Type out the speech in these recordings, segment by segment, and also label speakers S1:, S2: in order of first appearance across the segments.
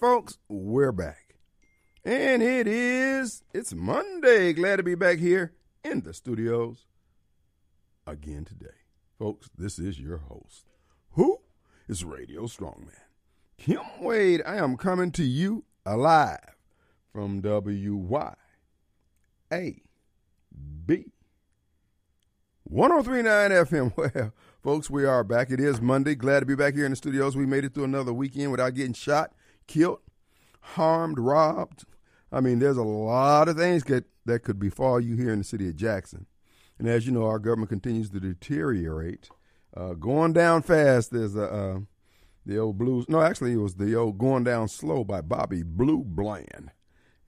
S1: folks, we're back. And it is, it's Monday. Glad to be back here in the studios again today. Folks, this is your host. Who is Radio Strongman? Kim Wade. I am coming to you alive from WYAB 1039 FM. Well, folks, we are back. It is Monday. Glad to be back here in the studios. We made it through another weekend without getting shot, killed, harmed, robbed. I mean, there's a lot of things that, that could befall you here in the city of Jackson. And as you know, our government continues to deteriorate. Uh, going down fast, there's a, uh, the old blues. No, actually, it was the old Going Down Slow by Bobby Blue Bland.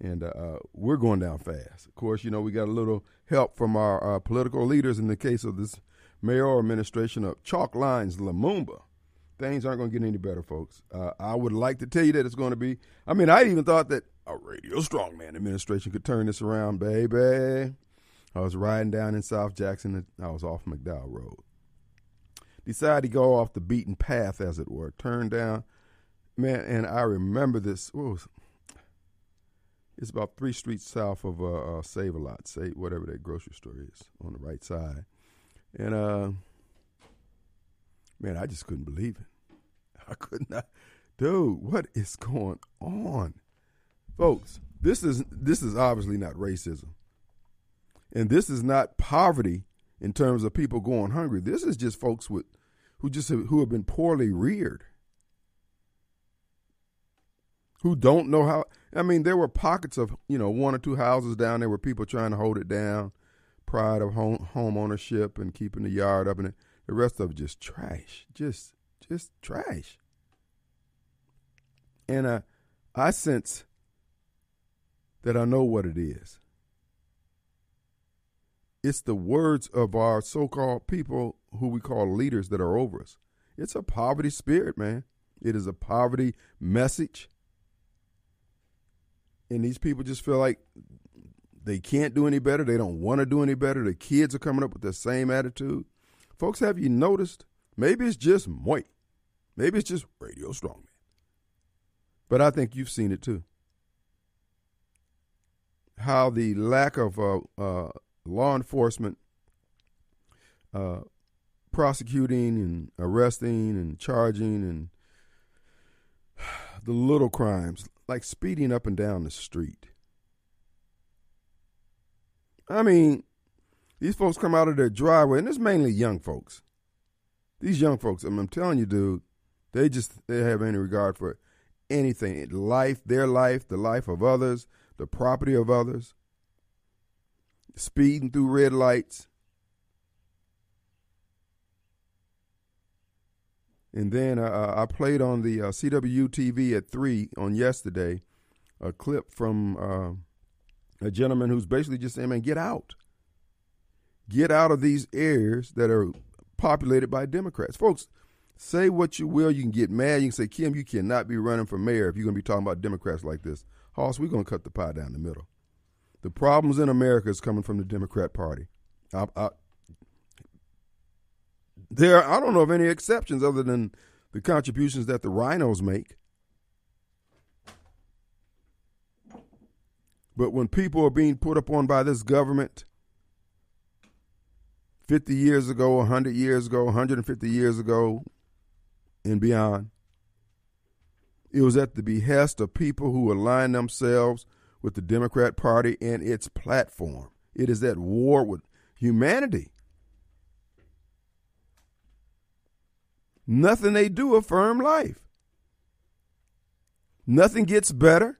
S1: And uh, uh, we're going down fast. Of course, you know, we got a little help from our, political leaders in the case of this mayoral administration of Chalk Lines Lumumba. Things aren't going to get any better, folks. Uh, I would like to tell you that it's going to be. I mean, I even thought that a radio strongman administration could turn this around, baby. I was riding down in South Jackson. I was off McDowell Road. Decided to go off the beaten path, as it were. Turn down, man. And I remember this. What was? It's about three streets south of uh, uh, Save a Lot, say whatever that grocery store is on the right side. And uh, man, I just couldn't believe it. I could not, dude. What is going on, folks? This is this is obviously not racism. And this is not poverty in terms of people going hungry. This is just folks with who just have, who have been poorly reared. Who don't know how I mean there were pockets of, you know, one or two houses down there where people trying to hold it down, pride of home home ownership and keeping the yard up and the rest of it just trash. Just just trash. And uh, I sense that I know what it is. It's the words of our so called people who we call leaders that are over us. It's a poverty spirit, man. It is a poverty message. And these people just feel like they can't do any better. They don't want to do any better. The kids are coming up with the same attitude. Folks, have you noticed? Maybe it's just Moit. Maybe it's just Radio Strongman. But I think you've seen it too. How the lack of uh, uh, law enforcement uh, prosecuting and arresting and charging and the little crimes like speeding up and down the street. I mean, these folks come out of their driveway, and it's mainly young folks. These young folks, I mean, I'm telling you, dude, they just they have any regard for anything, life, their life, the life of others, the property of others speeding through red lights. And then uh, uh I played on the uh, CW TV at 3 on yesterday a clip from uh, a gentleman who's basically just saying, man, get out. Get out of these areas that are populated by Democrats. Folks, say what you will. You can get mad. You can say, Kim, you cannot be running for mayor if you're going to be talking about Democrats like this. Hoss, we're going to cut the pie down the middle. The problems in America is coming from the Democrat Party. I, I, there, I don't know of any exceptions other than the contributions that the RINOs make. But when people are being put upon by this government 50 years ago, 100 years ago, 150 years ago, and beyond, it was at the behest of people who align themselves with the Democrat Party and its platform. It is at war with humanity. Nothing they do affirm life. Nothing gets better.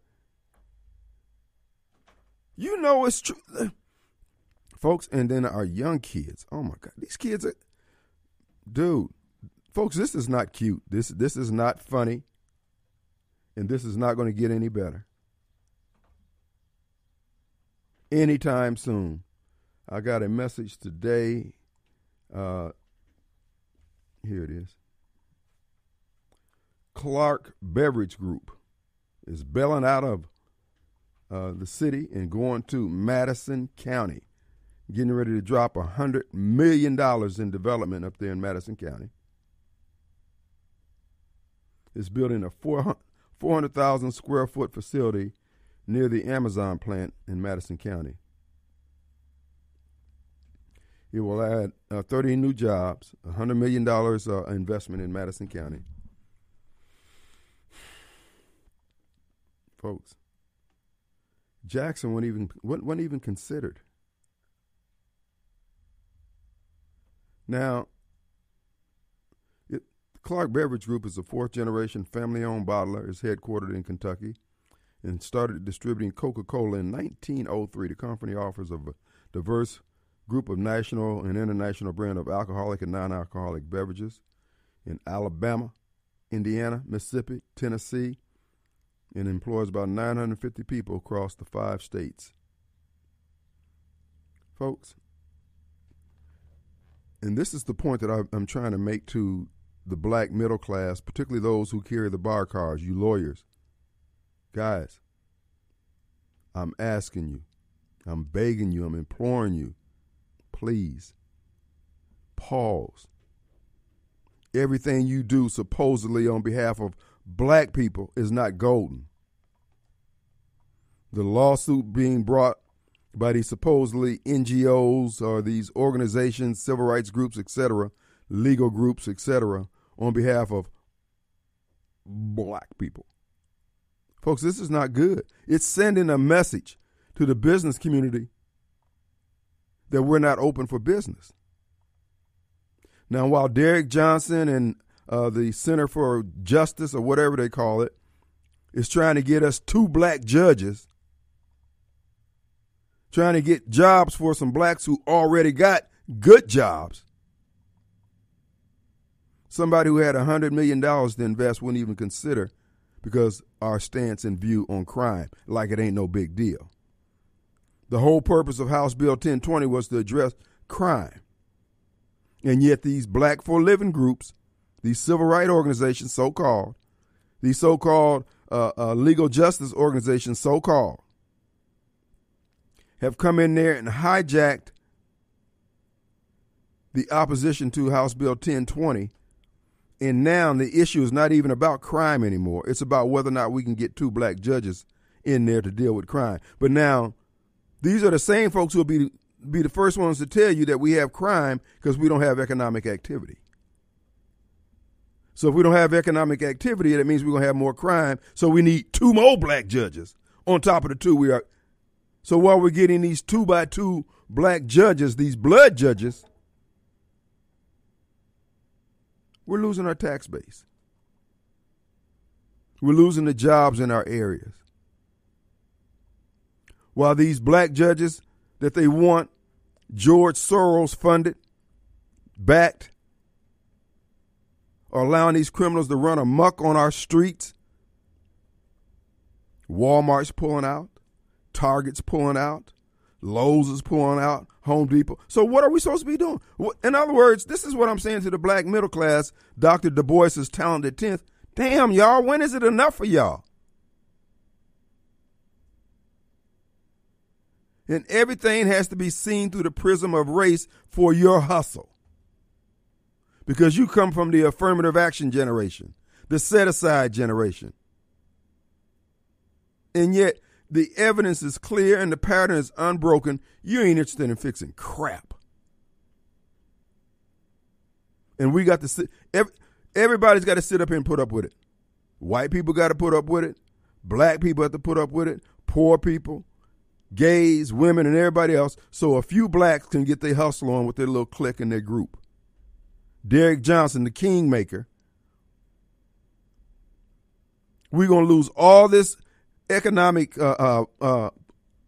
S1: You know it's true. Folks, and then our young kids. Oh my God. These kids are dude. Folks, this is not cute. This this is not funny. And this is not going to get any better anytime soon. I got a message today. Uh, here it is. Clark Beverage Group is bailing out of uh, the city and going to Madison County, getting ready to drop a $100 million in development up there in Madison County. It's building a 400,000 square foot facility near the Amazon plant in Madison County. It will add uh, 30 new jobs, $100 million uh, investment in Madison County. Folks, Jackson wasn't even, wasn't even considered. Now, it, Clark Beverage Group is a fourth generation family owned bottler, is headquartered in Kentucky, and started distributing Coca Cola in 1903. The company offers a diverse group of national and international brand of alcoholic and non alcoholic beverages in Alabama, Indiana, Mississippi, Tennessee, and employs about 950 people across the five states. Folks, and this is the point that I'm trying to make to the black middle class, particularly those who carry the bar cards, you lawyers. Guys, I'm asking you, I'm begging you, I'm imploring you, please pause. Everything you do supposedly on behalf of black people is not golden. The lawsuit being brought by these supposedly NGOs or these organizations, civil rights groups, etc., legal groups, etc., on behalf of black people. Folks, this is not good. It's sending a message to the business community that we're not open for business. Now, while Derrick Johnson and uh, the Center for Justice, or whatever they call it, is trying to get us two black judges trying to get jobs for some blacks who already got good jobs. Somebody who had $100 million to invest wouldn't even consider because our stance and view on crime, like it ain't no big deal. The whole purpose of House Bill 1020 was to address crime. And yet, these black for living groups, these civil rights organizations, so called, these so called uh, uh, legal justice organizations, so called, have come in there and hijacked the opposition to House Bill 1020. And now the issue is not even about crime anymore. It's about whether or not we can get two black judges in there to deal with crime. But now, these are the same folks who will be be the first ones to tell you that we have crime because we don't have economic activity. So if we don't have economic activity, that means we're going to have more crime. So we need two more black judges on top of the two we are so while we're getting these two by two black judges, these blood judges, we're losing our tax base. We're losing the jobs in our areas. While these black judges that they want, George Soros funded, backed, are allowing these criminals to run amuck on our streets. Walmart's pulling out. Target's pulling out, Lowe's is pulling out, Home Depot. So what are we supposed to be doing? In other words, this is what I'm saying to the black middle class, Dr. Du Bois's talented 10th. Damn, y'all, when is it enough for y'all? And everything has to be seen through the prism of race for your hustle. Because you come from the affirmative action generation, the set aside generation. And yet, the evidence is clear and the pattern is unbroken, you ain't interested in fixing crap. And we got to sit, every, everybody's got to sit up here and put up with it. White people got to put up with it. Black people have to put up with it. Poor people, gays, women, and everybody else. So a few blacks can get their hustle on with their little clique and their group. Derrick Johnson, the kingmaker. We're going to lose all this economic uh, uh, uh,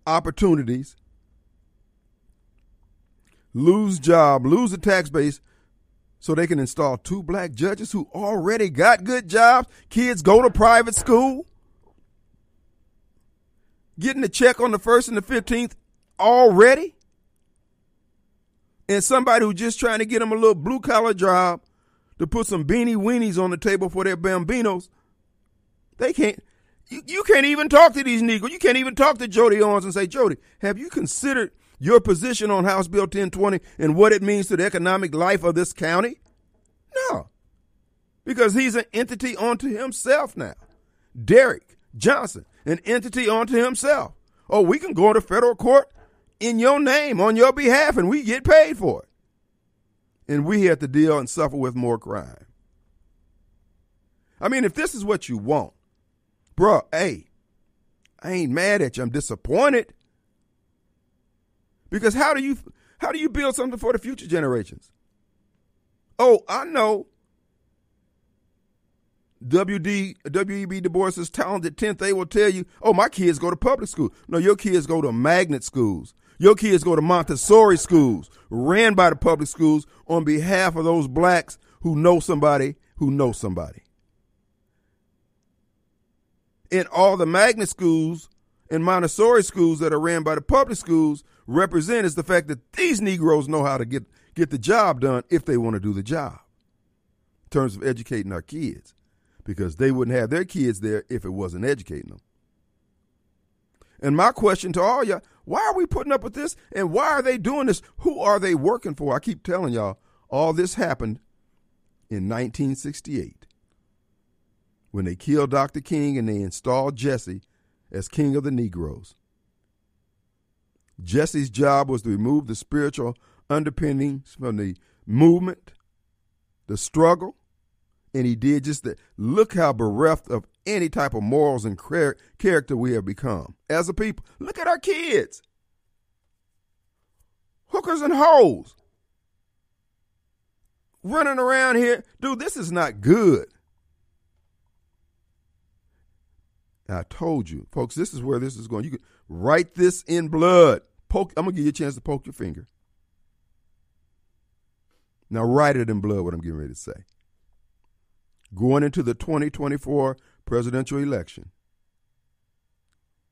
S1: opportunities, lose job, lose the tax base, so they can install two black judges who already got good jobs. Kids go to private school, getting a check on the first and the fifteenth already, and somebody who's just trying to get them a little blue collar job to put some beanie weenies on the table for their bambinos. They can't. You, you can't even talk to these Negroes. You can't even talk to Jody Owens and say, Jody, have you considered your position on House Bill 1020 and what it means to the economic life of this county? No. Because he's an entity unto himself now. Derrick Johnson an entity unto himself. Oh, we can go to federal court in your name on your behalf and we get paid for it. And we have to deal and suffer with more crime. I mean, if this is what you want, bro, hey, I ain't mad at you. I'm disappointed. Because how do you how do you build something for the future generations? Oh, I know. WD W.E.B. Du Bois's talented 10th, they will tell you, oh, my kids go to public school. No, your kids go to magnet schools. Your kids go to Montessori schools, ran by the public schools on behalf of those blacks who know somebody who knows somebody. And all the magnet schools and Montessori schools that are ran by the public schools represent is the fact that these Negroes know how to get, get the job done if they want to do the job in terms of educating our kids because they wouldn't have their kids there if it wasn't educating them. And my question to all y'all, why are we putting up with this? And why are they doing this? Who are they working for? I keep telling y'all, all this happened in 1968 when they killed Dr. King and they installed Jesse as king of the Negroes. Jesse's job was to remove the spiritual underpinnings from the movement, the struggle, and he did just that. Look how bereft of any type of morals and character we have become as a people. Look at our kids. Hookers and hoes. Running around here. Dude, this is not good. I told you, folks, this is where this is going. You can write this in blood. Poke, I'm gonna give you a chance to poke your finger. Now write it in blood what I'm getting ready to say going into the 2024 presidential election.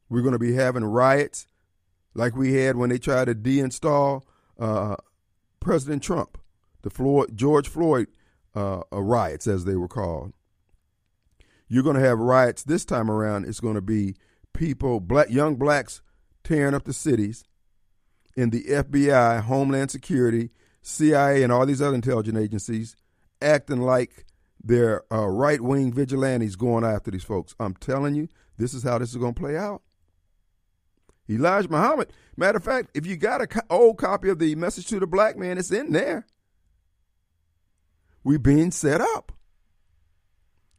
S1: We're going to be having riots like we had when they tried to deinstall uh, President Trump, the Floyd, George Floyd uh, uh, riots, as they were called. You're going to have riots this time around. It's going to be people, black, young blacks, tearing up the cities, and the FBI, Homeland Security, CIA, and all these other intelligence agencies acting like they're uh, right wing vigilantes going after these folks. I'm telling you, this is how this is going to play out. Elijah Muhammad. Matter of fact, if you got an co- old copy of the Message to the Black Man, it's in there. We being set up.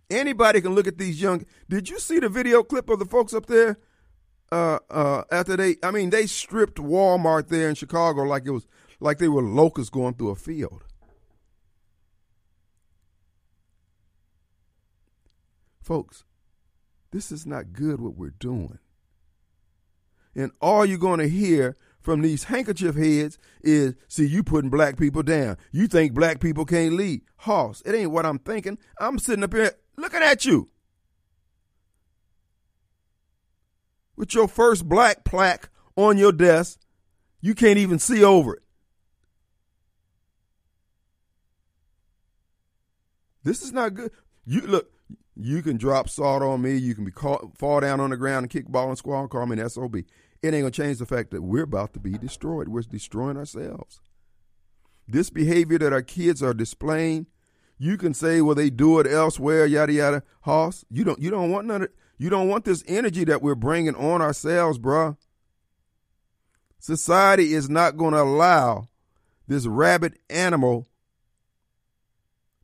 S1: Anybody can look at these young. Did you see the video clip of the folks up there? Uh, uh, after they, I mean, they stripped Walmart there in Chicago like it was like they were locusts going through a field. Folks, this is not good what we're doing. And all you're going to hear from these handkerchief heads is, see, you putting black people down. You think black people can't lead. Hoss, it ain't what I'm thinking. I'm sitting up here looking at you. With your first black plaque on your desk, you can't even see over it. This is not good. You look, you can drop salt on me. You can be caught, fall down on the ground and kick ball and squall and call me an SOB. It ain't to change the fact that we're about to be destroyed. We're destroying ourselves. This behavior that our kids are displaying, you can say, well, they do it elsewhere, yada yada. Hoss, you don't, you don't want none of, you don't want this energy that we're bringing on ourselves, bruh. Society is not going to allow this rabid animal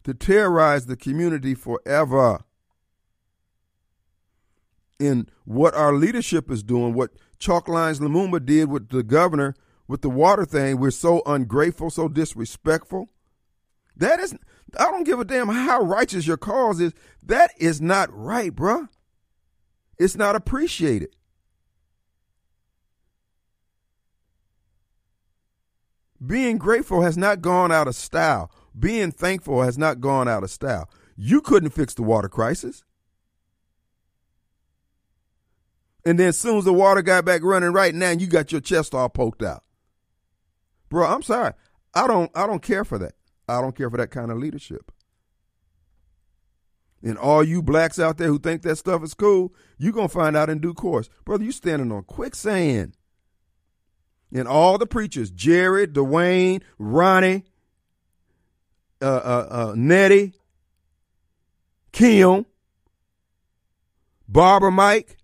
S1: to terrorize the community forever in what our leadership is doing, what Chalk Lines Lumumba did with the governor with the water thing. We're so ungrateful, so disrespectful. That is, I don't give a damn how righteous your cause is. That is not right, bruh. It's not appreciated. Being grateful has not gone out of style. Being thankful has not gone out of style. You couldn't fix the water crisis. And then as soon as the water got back running right now, you got your chest all poked out. Bro, I'm sorry. I don't I don't care for that. I don't care for that kind of leadership. And all you blacks out there who think that stuff is cool, you're going to find out in due course. Brother, you standing on quicksand. And all the preachers, Jared, Dwayne, Ronnie, uh, uh, uh, Nettie, Kim, Barber Mike,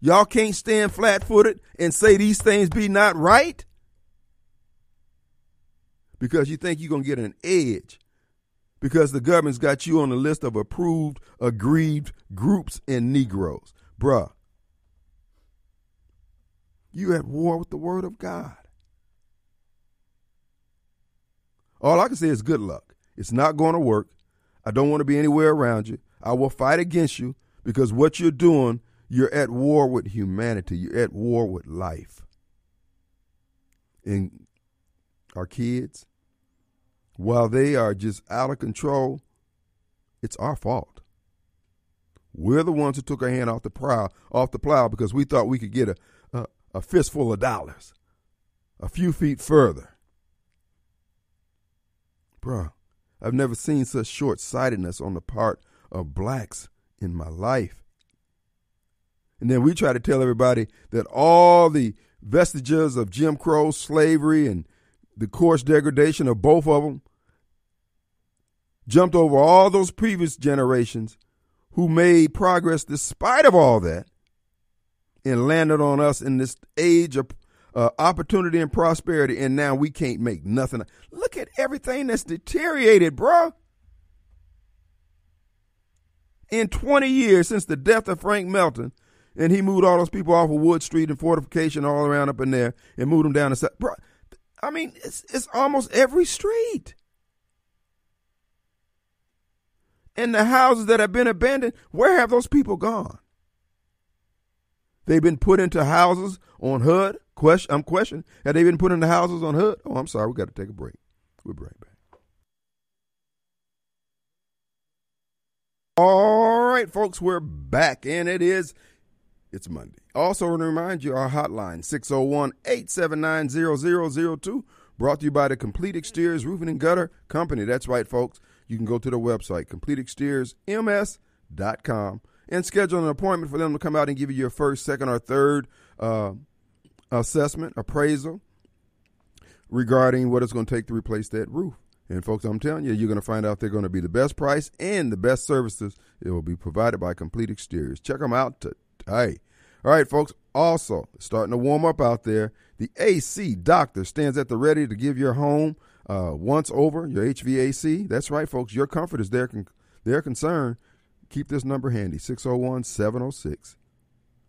S1: y'all can't stand flat footed and say these things be not right? Because you think you're going to get an edge. Because the government's got you on the list of approved, aggrieved groups and Negroes. Bruh, you at war with the Word of God. All I can say is good luck. It's not going to work. I don't want to be anywhere around you. I will fight against you because what you're doing, you're at war with humanity. You're at war with life. And our kids, while they are just out of control, it's our fault. We're the ones who took our hand off the plow, off the plow because we thought we could get a, a, a fistful of dollars a few feet further. Bruh, I've never seen such short sightedness on the part of blacks in my life. And then we try to tell everybody that all the vestiges of Jim Crow, slavery, and the coarse degradation of both of them jumped over all those previous generations who made progress despite of all that and landed on us in this age of uh, opportunity and prosperity, and now we can't make nothing. Look at everything that's deteriorated, bro. In 20 years since the death of Frank Melton, and he moved all those people off of Wood Street and fortification all around up in there and moved them down side. Bro, I mean, it's, it's almost every street. And the houses that have been abandoned, where have those people gone? They've been put into houses on HUD, Question, I'm questioning. Have they been put in the houses on HUD? Oh, I'm sorry. We got to take a break. We'll be right back. All right, folks, we're back, and it is it's Monday. Also, want to remind you our hotline 601-879-0002 brought to you by the Complete Exteriors Roofing and Gutter Company. That's right, folks. You can go to their website completeexteriorsms.com and schedule an appointment for them to come out and give you your first, second, or third uh, assessment, appraisal regarding what it's going to take to replace that roof. And folks, I'm telling you, you're going to find out they're going to be the best price and the best services. It will be provided by Complete Exteriors. Check them out today. All right, folks. Also, starting to warm up out there. The AC doctor stands at the ready to give your home uh, once over your HVAC. That's right, folks. Your comfort is their con- their concern. Keep this number handy 601 706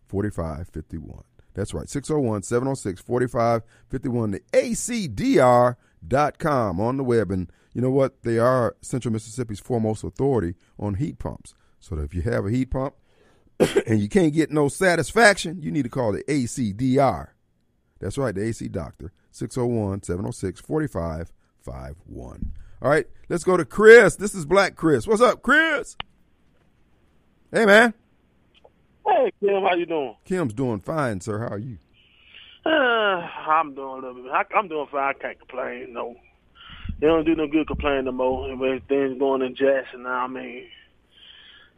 S1: 4551. That's right, 601 706 4551, the ACDR.com on the web. And you know what? They are Central Mississippi's foremost authority on heat pumps. So if you have a heat pump and you can't get no satisfaction, you need to call the ACDR. That's right, the AC Doctor, 601 706 4551. All right, let's go to Chris. This is Black Chris. What's up, Chris? Hey, man.
S2: Hey, Kim, how you doing?
S1: Kim's doing fine, sir. How are you?
S2: Uh, I'm doing a little bit. I, I'm doing fine. I can't complain. No, they don't do no good complaining no more. When things going in Jackson now, I mean,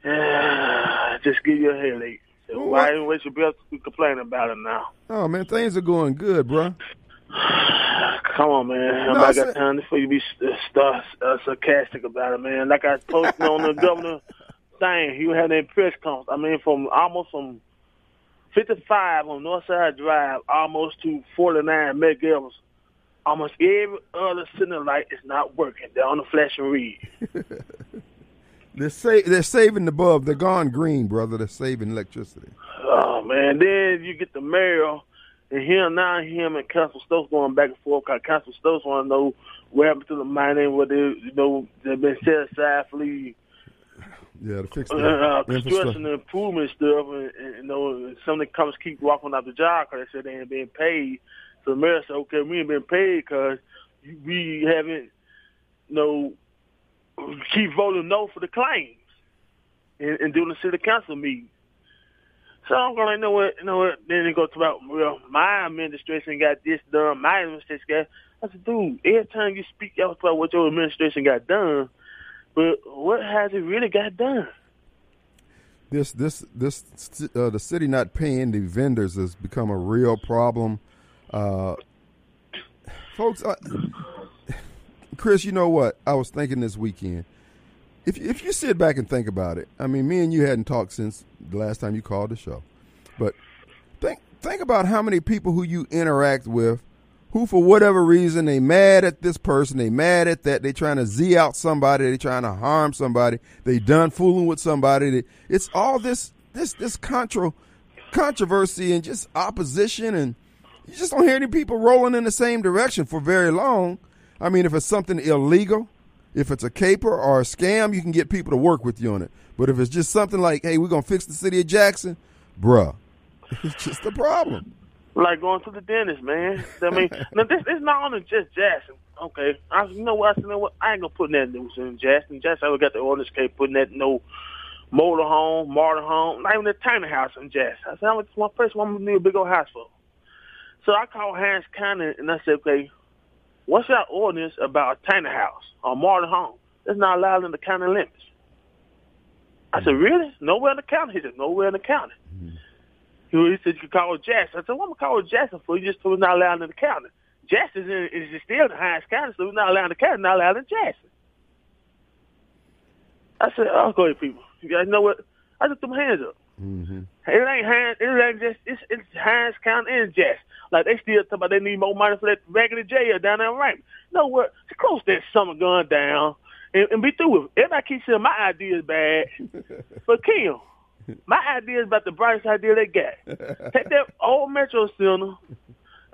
S2: yeah, just give you a headache. So well, why even waste your breath to complain about it now?
S1: Oh man, things are going good, bro.
S2: Come on, man. I'm not got time for you to be st- uh, sarcastic about it, man. Like I posted on the governor thing. He had that press conference. I mean, from almost from 55 on Northside Drive, almost to 49 McGillis. Almost every other center light is not working. They're on the flashing read.
S1: they're, sa- they're saving the bulb. They're gone green, brother. They're saving electricity.
S2: Oh, man. Then you get the mayor and him, now him and Council Stokes going back and forth because Council Stokes want to know what happened to the mining, what they, you know, they've been set aside for the
S1: yeah, to fix the
S2: uh, construction and improvement stuff, and, and, you know, some of the companies keep walking out the job because they said they ain't being paid. So the mayor said, "Okay, we ain't been paid because we haven't, you know, keep voting no for the claims and, and doing the city council meeting." So I'm you know what, you know what? Then it goes about, well, my administration got this done, my administration got. I said, dude, every time you speak out about what your administration got done but what has it really got done?
S1: This this this uh, the city not paying the vendors has become a real problem, uh, folks. I, Chris, you know what? I was thinking this weekend. If if you sit back and think about it, I mean, me and you hadn't talked since the last time you called the show, but think think about how many people who you interact with, who for whatever reason they mad at this person, they mad at that, they trying to z out somebody, they trying to harm somebody, they done fooling with somebody. It's all this this this contra controversy and just opposition, and you just don't hear any people rolling in the same direction for very long. I mean, if it's something illegal if it's a caper or a scam, you can get people to work with you on it. But if it's just something like, hey, we're going to fix the city of Jackson, bruh, it's just a problem.
S2: Like going to the dentist, man. I mean, now this is not only just Jackson. Okay, I, you know what? I said, you know what? I ain't gonna put that news in Jackson. Jackson, I got the orders case putting that no motor home, martyr home, not even a tiny house in Jackson. I said, I'm my first one. I'm need a big old house for. So I called Harris County and I said, okay, what's our ordinance about a tiny house or modern home? It's not allowed in the county limits. I said, really? Nowhere in the county? He said, nowhere in the county. Mm-hmm. He said, you can call Jackson. I said, what am I call Jackson for? You just told me not allowed in the county. Jackson is, is still the highest county, so we're not allowed in the county, not allowed in Jackson. I said, oh, go ahead, people. You guys know what? I just threw my hands up. Mm-hmm. It ain't Hines, it ain't just, it's, it's Hinds County and Jackson. Like they still talk about they need more money for that regular jail down there right. No what? Close that summer gun down and, and be through with it. Everybody keeps saying my idea is bad. but Kim, my idea is about the brightest idea they got. Take that old Metro Center,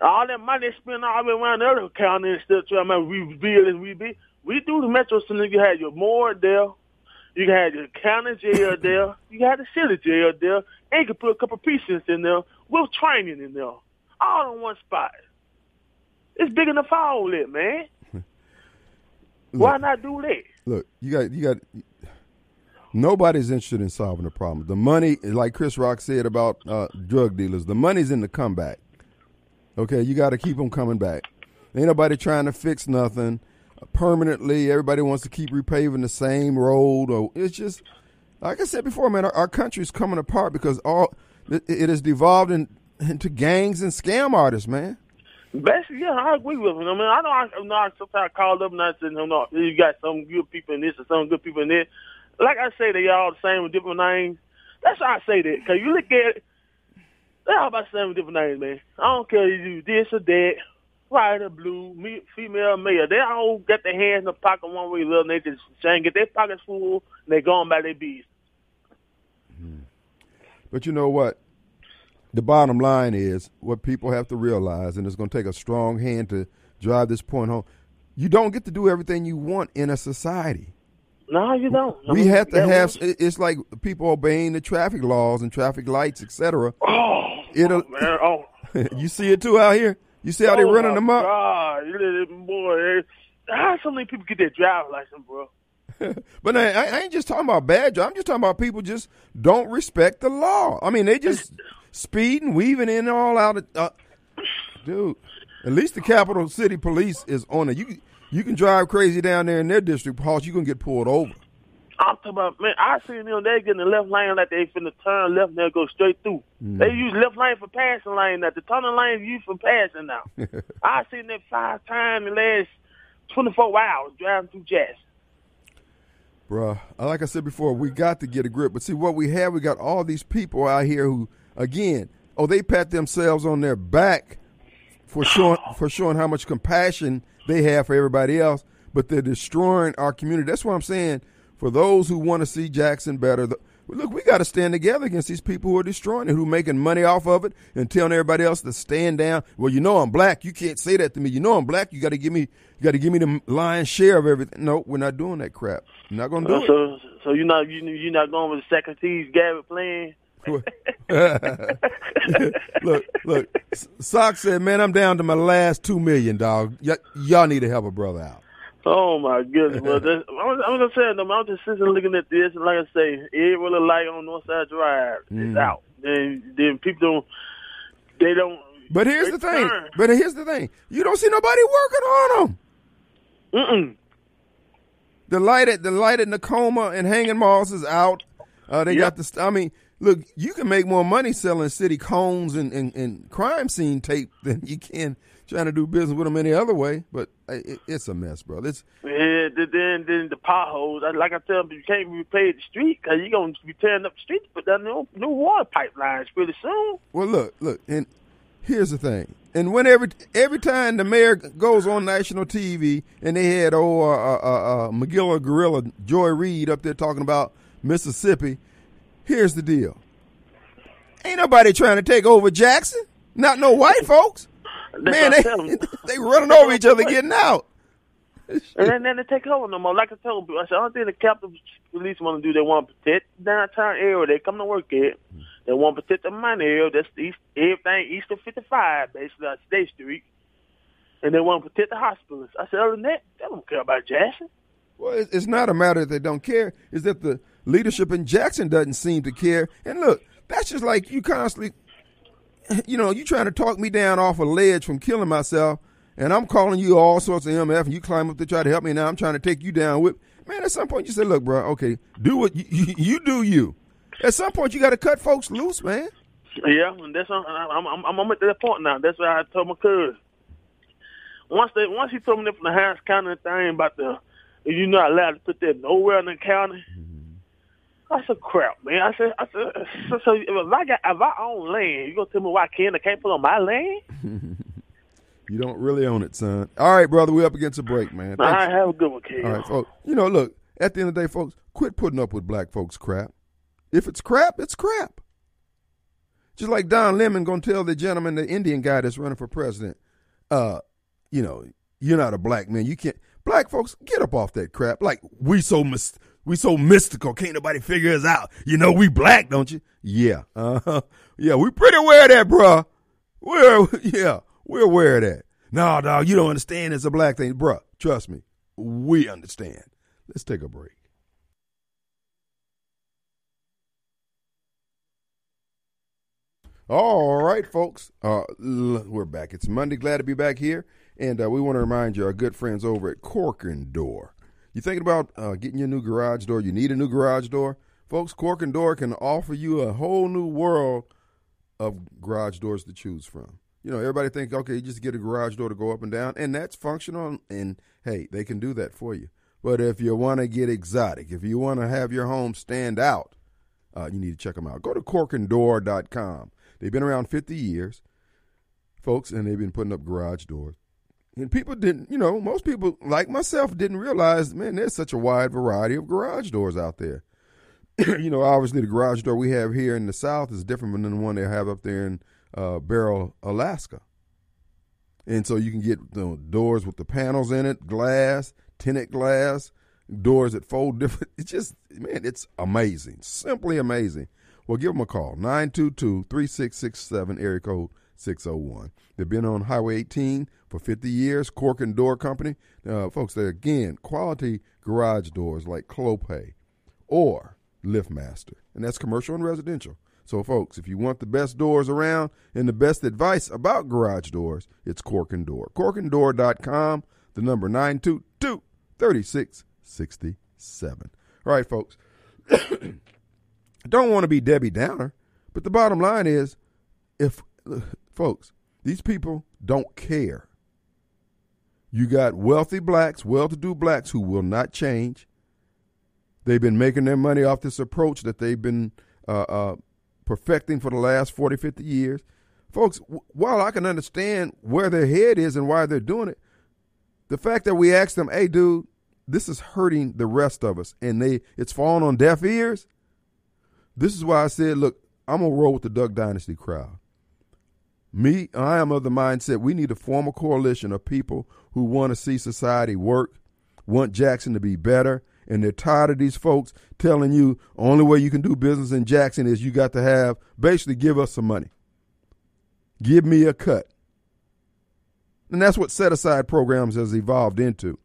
S2: all that money they spend all the way around the other county and still trying to rebuild and rebuild. We do the Metro Center, you had your more there, you had your county jail there, you had the city jail there, and you could put a couple precincts in there with training in there all in one spot. It's big enough for all that, man. look, Why not do that?
S1: Look, you got you got. Nobody's interested in solving the problem. The money, like Chris Rock said about uh, drug dealers, the money's in the comeback. Okay, you got to keep them coming back. Ain't nobody trying to fix nothing permanently. Everybody wants to keep repaving the same road. Or it's just, like I said before, man, our, our country's coming apart because all it, it has devolved in, into gangs and scam artists, man.
S2: Basically, yeah, I agree with him. I mean, I know I, you know, I sometimes call up and I said, no, no, you got some good people in this and some good people in there. Like I say, they all the same with different names. That's why I say that. Because you look at it, they're all about the same with different names, man. I don't care if you this or that, white or blue, me, female, male. They all got their hands in the pocket one way or the other. They just saying get their pockets full and they going by their bees.
S1: Hmm. But you know what? the bottom line is what people have to realize, and it's going to take a strong hand to drive this point home. You don't get to do everything you want in a society.
S2: No, you don't.
S1: I we mean, have to have. Was... It's like people obeying the traffic laws and traffic lights, etc.
S2: Oh, It'll, oh, man. Oh.
S1: you see it too out here. You see how oh, they running them up.
S2: God, boy, how so many people get their driver's license, bro?
S1: but I, I, ain't just talking about bad. I'm just talking about people just don't respect the law. I mean, they just speeding, weaving in all out of. Uh, dude, at least the capital city police is on it. You you can drive crazy down there in their district, Paul. You can get pulled over.
S2: I'm talking about man. I seen them. They get in the left lane like they finna turn left and they go straight through. Mm. They use left lane for passing lane. Now the tunnel lane used for passing now. I seen that five times in the last 24 hours driving through Jackson.
S1: Bruh, like I said before, we got to get a grip. But see, what we have, we got all these people out here who again, oh, they pat themselves on their back for showing for showing how much compassion they have for everybody else, but they're destroying our community. That's what I'm saying. For those who want to see Jackson better, the, look, we got to stand together against these people who are destroying it, who are making money off of it, and telling everybody else to stand down. Well, you know I'm black. You can't say that to me. You know I'm black. You got to give me. You got to give me the lion's share of everything. No, we're not doing that crap. We're not going to do
S2: so, it. So, you're not you, you're not going with the second T's Garrett plan.
S1: look, look. Sock said, "Man, I'm down to my last two million, dog. Y- y'all need to help a brother out."
S2: Oh my goodness! well, this, I'm, I'm gonna say though, I'm just sitting looking at this, and like I say, it really light on Northside Drive mm. is out. And then people don't, they don't.
S1: But here's the thing. But here's the thing. You don't see nobody working on them.
S2: Mm-mm.
S1: The light at the light at Nakoma and Hanging Moss is out. Uh, they yeah. got the. I mean, look, you can make more money selling city cones and, and, and crime scene tape than you can trying to do business with them any other way. But it, it's a mess, bro. It's
S2: yeah. Then then the potholes. Like I tell them, you can't replay the street because you're gonna be tearing up the street to put down new new water pipelines pretty soon.
S1: Well, look, look, and here's the thing. And whenever every time the mayor goes on national TV and they had old uh, uh, uh, uh Magilla Gorilla Joy Reid up there talking about Mississippi, here's the deal. Ain't nobody trying to take over Jackson. Not no white folks. Man, they, they running over each other getting out.
S2: and then, then they take over no more. Like I told them, I said, only thing the Capitol Police want to do, they want to protect downtown area. They come to work here. They want to protect the money area. That's east, everything east of 55, basically, on State Street. And they want to protect the hospitals. I said, other than that, they don't care about Jackson.
S1: Well, it's not a matter that they don't care. It's that the leadership in Jackson doesn't seem to care. And look, that's just like you constantly, you know, you trying to talk me down off a ledge from killing myself, and I'm calling you all sorts of MF, and you climb up to try to help me. Now I'm trying to take you down with. Man, at some point you say, look, bro, okay, do what you, you, you do you. At some point, you got to cut folks loose, man.
S2: Yeah, and that's I'm I'm I'm, I'm at that point now. That's why I told my cousin. Once they once he told me that from the Harris County thing about the you're not allowed to put that nowhere in the county. Mm-hmm. I said, crap, man. I said, I said, so, so if I got if I own land, you gonna tell me why I can I can't put on my land?
S1: you don't really own it, son. All right, brother, we up against a break, man.
S2: Thanks. All right, have a good one, kid.
S1: All right, folks. You know, look, at the end of the day, folks, quit putting up with black folks' crap. If it's crap, it's crap. Just like Don Lemon gonna tell the gentleman, the Indian guy that's running for president, uh, you know, you're not a black man. You can't. Black folks, get up off that crap. Like we so mis- we so mystical, can't nobody figure us out. You know, we black, don't you? Yeah, uh-huh. yeah, we pretty aware of that, bruh. We're yeah, we're aware of that. No, dog, you don't understand. It's a black thing, bruh. Trust me, we understand. Let's take a break. All right, folks. Uh, we're back. It's Monday. Glad to be back here. And uh, we want to remind you, our good friends over at Corken Door. You thinking about uh, getting your new garage door? You need a new garage door? Folks, Cork and Door can offer you a whole new world of garage doors to choose from. You know, everybody think, okay, you just get a garage door to go up and down, and that's functional. And hey, they can do that for you. But if you want to get exotic, if you want to have your home stand out, uh, you need to check them out. Go to corkendoor.com. They've been around 50 years, folks, and they've been putting up garage doors. And people didn't, you know, most people like myself didn't realize, man, there's such a wide variety of garage doors out there. you know, obviously the garage door we have here in the South is different than the one they have up there in uh, Barrow, Alaska. And so you can get you know, doors with the panels in it, glass, tinted glass, doors that fold different. It's just, man, it's amazing. Simply amazing. Well, give them a call 922 3667, area code 601. They've been on Highway 18 for 50 years, Cork and Door Company. Uh, folks, they're again quality garage doors like Clopay or LiftMaster, and that's commercial and residential. So, folks, if you want the best doors around and the best advice about garage doors, it's Cork and Door. CorkenDoor.com, the number 922 3667. All right, folks. don't want to be Debbie Downer, but the bottom line is if, folks, these people don't care. You got wealthy blacks, well to do blacks who will not change. They've been making their money off this approach that they've been uh, uh, perfecting for the last 40, 50 years. Folks, while I can understand where their head is and why they're doing it, the fact that we ask them, hey, dude, this is hurting the rest of us, and they it's falling on deaf ears this is why I said, look, I'm gonna roll with the Duck Dynasty crowd. Me, I am of the mindset we need to form a coalition of people who want to see society work, want Jackson to be better, and they're tired of these folks telling you only way you can do business in Jackson is you got to have basically give us some money. Give me a cut. And that's what set aside programs has evolved into.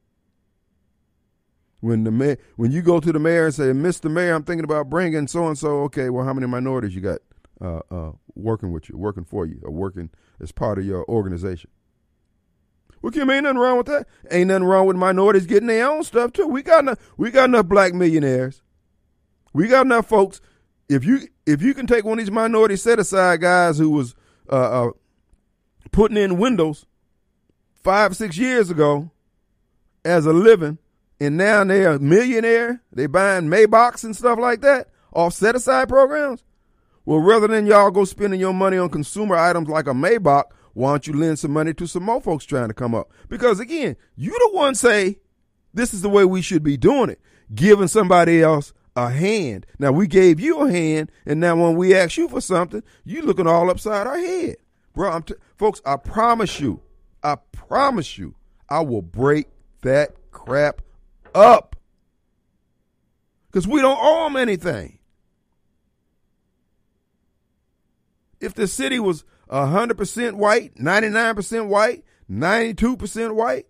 S1: When the mayor, when you go to the mayor and say, "Mr. Mayor, I'm thinking about bringing so and so," okay, well, how many minorities you got uh, uh, working with you, working for you, or working as part of your organization? Well, Kim, ain't nothing wrong with that. Ain't nothing wrong with minorities getting their own stuff too. We got enough. We got enough black millionaires. We got enough folks. If you if you can take one of these minority set aside guys who was uh, uh, putting in windows five, six years ago as a living, and now they're a millionaire, they buying Maybachs and stuff like that off set aside programs. Well, rather than y'all go spending your money on consumer items like a Maybach, why don't you lend some money to some more folks trying to come up? Because again, you the one say this is the way we should be doing it, giving somebody else a hand. Now we gave you a hand, and now when we ask you for something, you looking all upside our head, bro. Folks, I promise you, I promise you, I will break that crap up because we don't owe them anything. If the city was 100% white, 99% white, 92% white,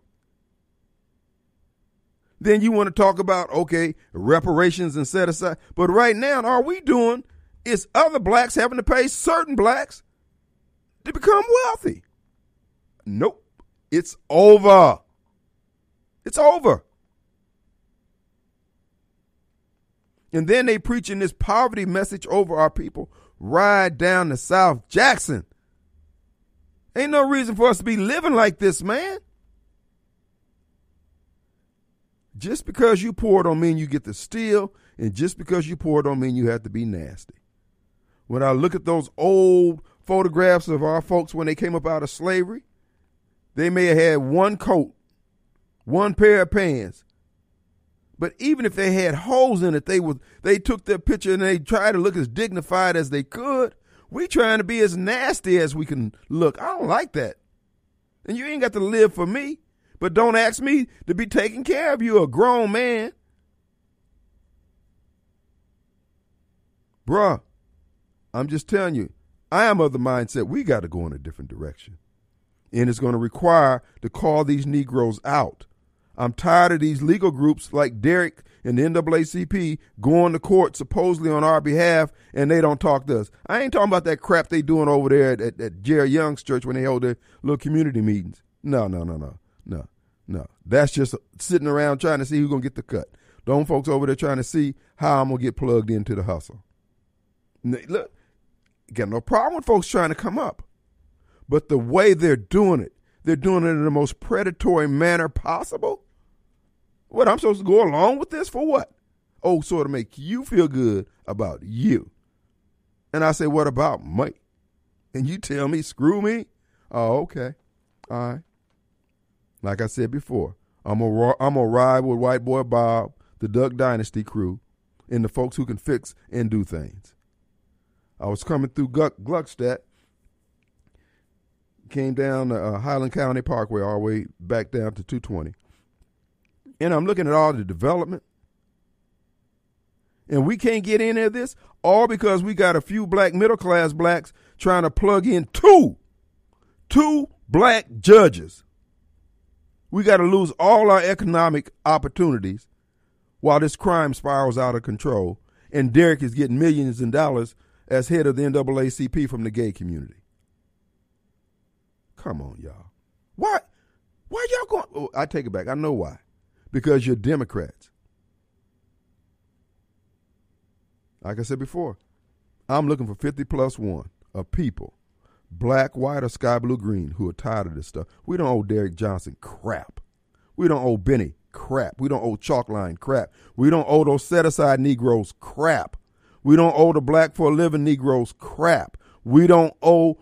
S1: then you want to talk about, okay, reparations and set aside. But right now, all we doing is other blacks having to pay certain blacks to become wealthy. Nope. It's over. It's over. And then they preaching this poverty message over our people. Ride down to South Jackson. Ain't no reason for us to be living like this, man. Just because you poor don't mean you get to steal, and just because you poor don't mean you have to be nasty. When I look at those old photographs of our folks when they came up out of slavery, they may have had one coat, one pair of pants. But even if they had holes in it, they would they took their picture and they tried to look as dignified as they could. We trying to be as nasty as we can look. I don't like that. And you ain't got to live for me. But don't ask me to be taking care of you, a grown man. Bruh, I'm just telling you, I am of the mindset we got to go in a different direction. And it's going to require to call these Negroes out. I'm tired of these legal groups like Derrick and the NAACP going to court supposedly on our behalf and they don't talk to us. I ain't talking about that crap they doing over there at, at, at Jerry Young's church when they hold their little community meetings. No, no, no, no, no. No, that's just sitting around trying to see who's gonna get the cut. Don't folks over there trying to see how I'm gonna get plugged into the hustle. Look, got no problem with folks trying to come up, but the way they're doing it, they're doing it in the most predatory manner possible. What I'm supposed to go along with this for what? Oh, sort of make you feel good about you. And I say, what about me? And you tell me, screw me? Oh, okay. All right. Like I said before, I'm a I'm a ride with White Boy Bob, the Duck Dynasty crew, and the folks who can fix and do things. I was coming through Gluckstadt, came down uh, Highland Colony Parkway all the way back down to 220, and I'm looking at all the development, and we can't get any of this all because we got a few black middle class blacks trying to plug in two, two black judges we got to lose all our economic opportunities while this crime spirals out of control and Derrick is getting millions in dollars as head of the NAACP from the gay community. Come on, y'all. Why? Why y'all going? Oh, I take it back. I know why. Because you're Democrats. Like I said before, I'm looking for 50 plus one of people black, white, or sky blue, green, who are tired of this stuff. We don't owe Derrick Johnson crap. We don't owe Bennie crap. We don't owe Chalkline crap. We don't owe those set aside Negroes crap. We don't owe the black for a living Negroes crap. We don't owe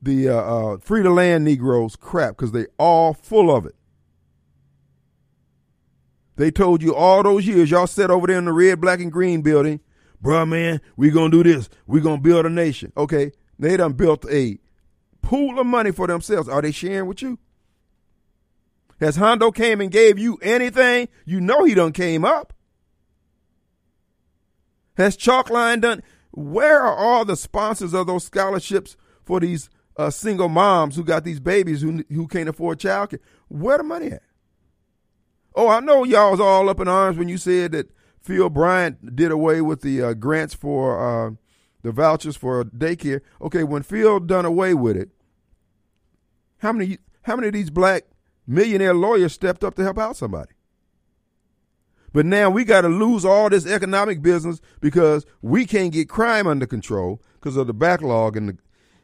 S1: the uh, uh, free to land Negroes crap because they all full of it. They told you all those years, y'all sat over there in the red, black, and green building, bruh, man, we gonna do this. We gonna build a nation. Okay, they done built a pool of money for themselves. Are they sharing with you? Has Hondo came and gave you anything? You know he done came up. Has Chalkline done? Where are all the sponsors of those scholarships for these uh, single moms who got these babies who who can't afford childcare? Where the money at? Oh, I know y'all was all up in arms when you said that Phil Bryant did away with the uh, grants for uh, the vouchers for daycare. Okay, when Phil done away with it, how many how many of these black millionaire lawyers stepped up to help out somebody? But now we got to lose all this economic business because we can't get crime under control because of the backlog in the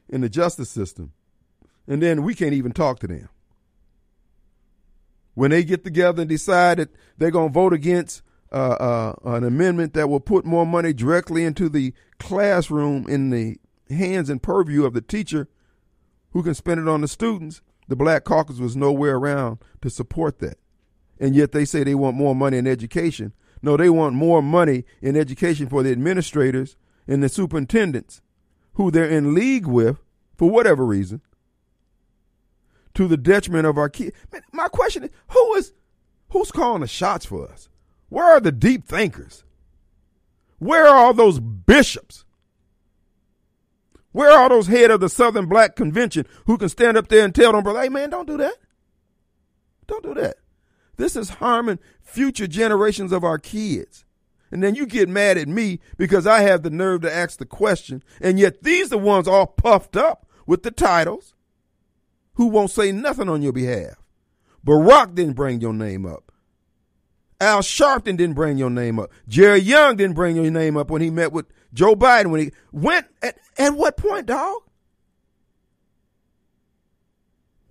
S1: in the justice system. And then we can't even talk to them. When they get together and decide that they're going to vote against uh, uh, an amendment that will put more money directly into the classroom in the hands and purview of the teacher who can spend it on the students, the Black Caucus was nowhere around to support that and yet they say they want more money in education. No, they want more money in education for the administrators and the superintendents who they're in league with for whatever reason to the detriment of our kids. My question is who is who's calling the shots for us? Where are the deep thinkers? Where are all those bishops? Where are those head of the Southern Black Convention who can stand up there and tell them, hey man, don't do that. Don't do that. This is harming future generations of our kids. And then you get mad at me because I have the nerve to ask the question. And yet these are the ones all puffed up with the titles who won't say nothing on your behalf. Barack didn't bring your name up. Al Sharpton didn't bring your name up. Jerry Young didn't bring your name up when he met with Joe Biden. When he went at, at what point, dog?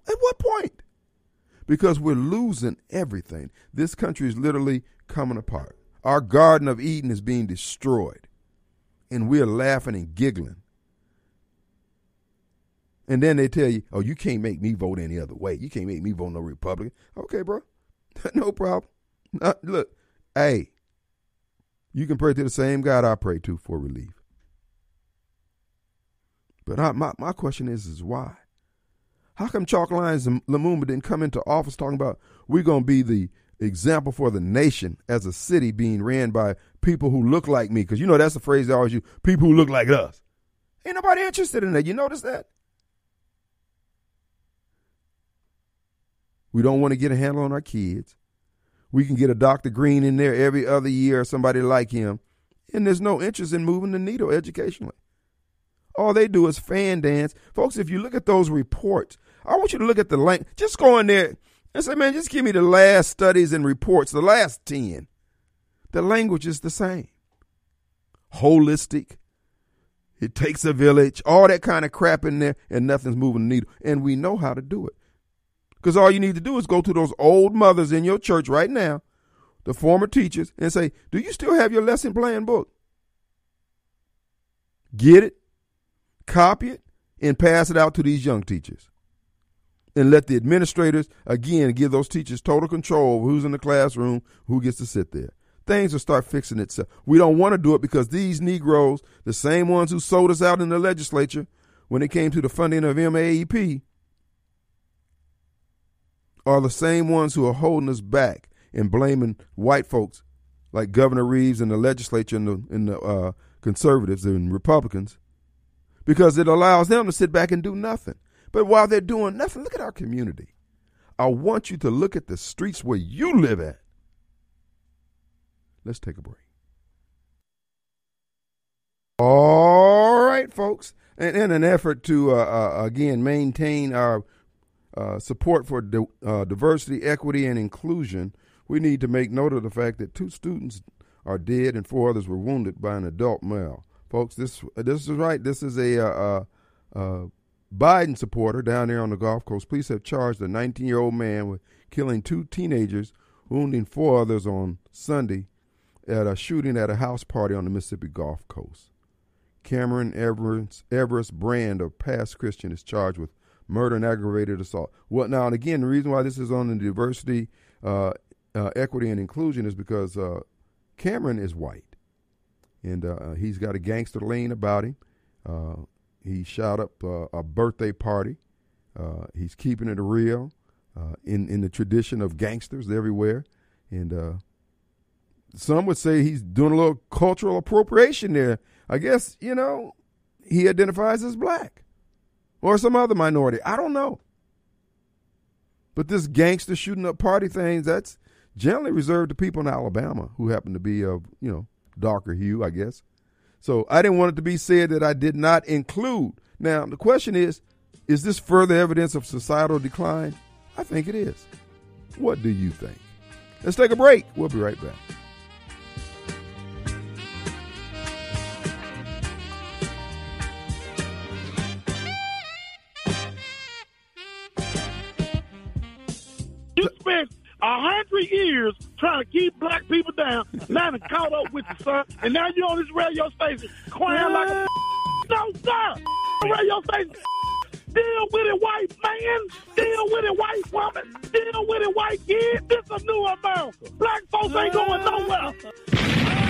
S1: At what point? because we're losing everything. This country is literally coming apart. Our Garden of Eden is being destroyed, and we're laughing and giggling. And then they tell you, oh, you can't make me vote any other way. You can't make me vote no Republican. Okay, bro. no problem. look, hey, you can pray to the same God I pray to for relief. But I, my, my question is, is why? How come Chalk Lyons and Lumumba didn't come into office talking about we're going to be the example for the nation as a city being ran by people who look like me? Because you know that's the phrase they always use people who look like us. Ain't nobody interested in that. You notice that? We don't want to get a handle on our kids. We can get a Dr. Greene in there every other year or somebody like him. And there's no interest in moving the needle educationally. All they do is fan dance. Folks, if you look at those reports, I want you to look at the length. Just go in there and say, man, just give me the last studies and reports, the last 10. The language is the same. Holistic. It takes a village, all that kind of crap in there, and nothing's moving the needle. And we know how to do it. Because all you need to do is go to those old mothers in your church right now, the former teachers, and say, Do you still have your lesson plan book? Get it, copy it, and pass it out to these young teachers and let the administrators again give those teachers total control of who's in the classroom, who gets to sit there. Things will start fixing itself. We don't want to do it because these Negroes, the same ones who sold us out in the legislature when it came to the funding of MAEP, are the same ones who are holding us back and blaming white folks like Governor Reeves and the legislature and the, and the uh, conservatives and Republicans because it allows them to sit back and do nothing. But while they're doing nothing, look at our community. I want you to look at the streets where you live at. Let's take a break. All right, folks. And in an effort to, uh, uh, again, maintain our uh, support for di- uh, diversity, equity, and inclusion, we need to make note of the fact that two students are dead and four others were wounded by an adult male. Folks, this this is right. This is a uh, uh, Biden supporter down there on the Gulf Coast. Police have charged a 19 year old man with killing two teenagers, wounding four others on Sunday at a shooting at a house party on the Mississippi Gulf Coast. Cameron Everett, Everett Brand, a Pass Christian, is charged with murder and aggravated assault. Well, now and again, the reason why this is on the diversity, uh, uh, equity, and inclusion is because uh, Cameron is white, and uh, he's got a gangster lane about him. Uh, he shot up uh, a birthday party. Uh, he's keeping it real uh, in in the tradition of gangsters everywhere, and uh, some would say he's doing a little cultural appropriation there. I guess you know he identifies as black or some other minority. I don't know. But this gangster shooting up party things, that's generally reserved to people in Alabama who happen to be of, you know, darker hue, I guess. So I didn't want it to be said that I did not include. Now, the question is is this further evidence of societal decline? I think it is. What do you think? Let's take a break. We'll be right back.
S3: A hundred years trying to keep black people down. Now they caught up with the son, and now you're on this radio station crying like a no sir. Radio station. Deal with it, white man. Deal with it, white woman. Deal with it, white kid. This a new America. Black folks ain't going nowhere.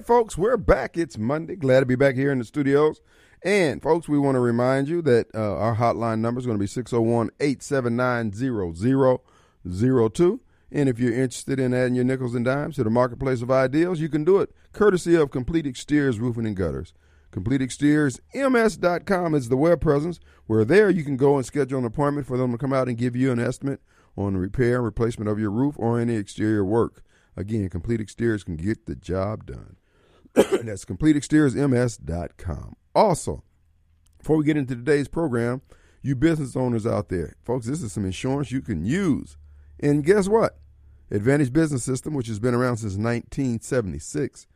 S1: Right, folks, we're back. It's Monday. Glad to be back here in the studios. And, folks, we want to remind you that uh, our hotline number is going to be 601 879 0002. And if you're interested in adding your nickels and dimes to the marketplace of ideals, you can do it courtesy of Complete Exteriors Roofing and Gutters. Complete Exteriors CompleteExteriorsMS.com is the web presence where there you can go and schedule an appointment for them to come out and give you an estimate on the repair and replacement of your roof or any exterior work. Again, Complete Exteriors can get the job done. That's CompleteExteriorsMS.com. Also, before we get into today's program, you business owners out there, folks, this is some insurance you can use. And guess what? Advantage Business System, which has been around since 1976,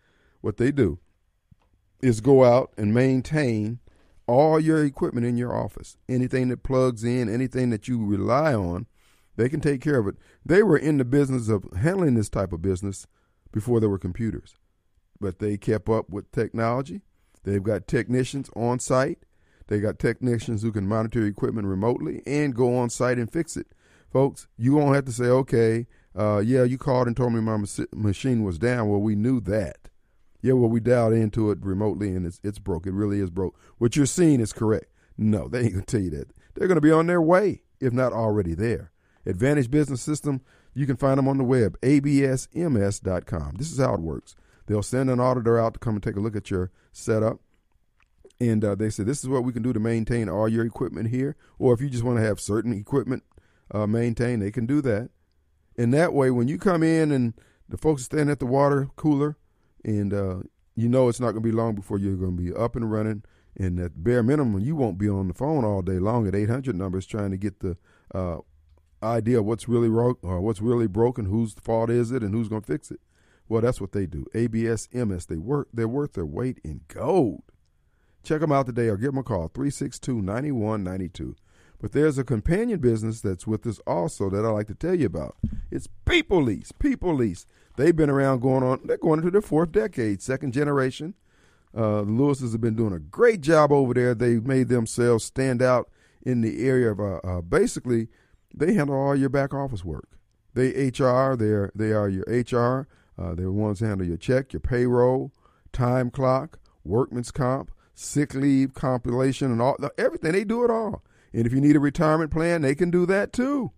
S1: what they do is go out and maintain all your equipment in your office. Anything that plugs in, anything that you rely on, they can take care of it. They were in the business of handling this type of business before there were computers, but they kept up with technology. They've got technicians on site. They got technicians who can monitor equipment remotely and go on site and fix it. Folks, you won't have to say, okay, uh, yeah, you called and told me my machine was down. Well, we knew that. Yeah, well, we dialed into it remotely and it's it's broke. It really is broke. What you're seeing is correct. No, they ain't gonna tell you that. They're gonna be on their way, if not already there. Advantage Business System, you can find them on the web, absms.com. This is how it works. They'll send an auditor out to come and take a look at your setup. And uh, they say, this is what we can do to maintain all your equipment here. Or if you just want to have certain equipment uh, maintained, they can do that. And that way, when you come in and the folks are standing at the water cooler, and uh, you know it's not going to be long before you're going to be up and running. And at bare minimum, you won't be on the phone all day long at 800 numbers trying to get the uh, idea what's really wrong or what's really broken, whose fault is it, and who's going to fix it. Well, that's what they do. ABS MS. They work. They're worth their weight in gold. Check them out today or give them a call 362 9192. But there's a companion business that's with us also that I like to tell you about. It's People Lease. People Lease. They've been around going on, they're going into their fourth decade, second generation. Uh, the Lewises have been doing a great job over there. They've made themselves stand out in the area of uh, uh, basically, they handle all your back office work. They HR, they're, they are your HR. Uh, they're the ones handle your check, your payroll, time clock, workman's comp, sick leave, compilation, and all everything. They do it all. And if you need a retirement plan, they can do that too.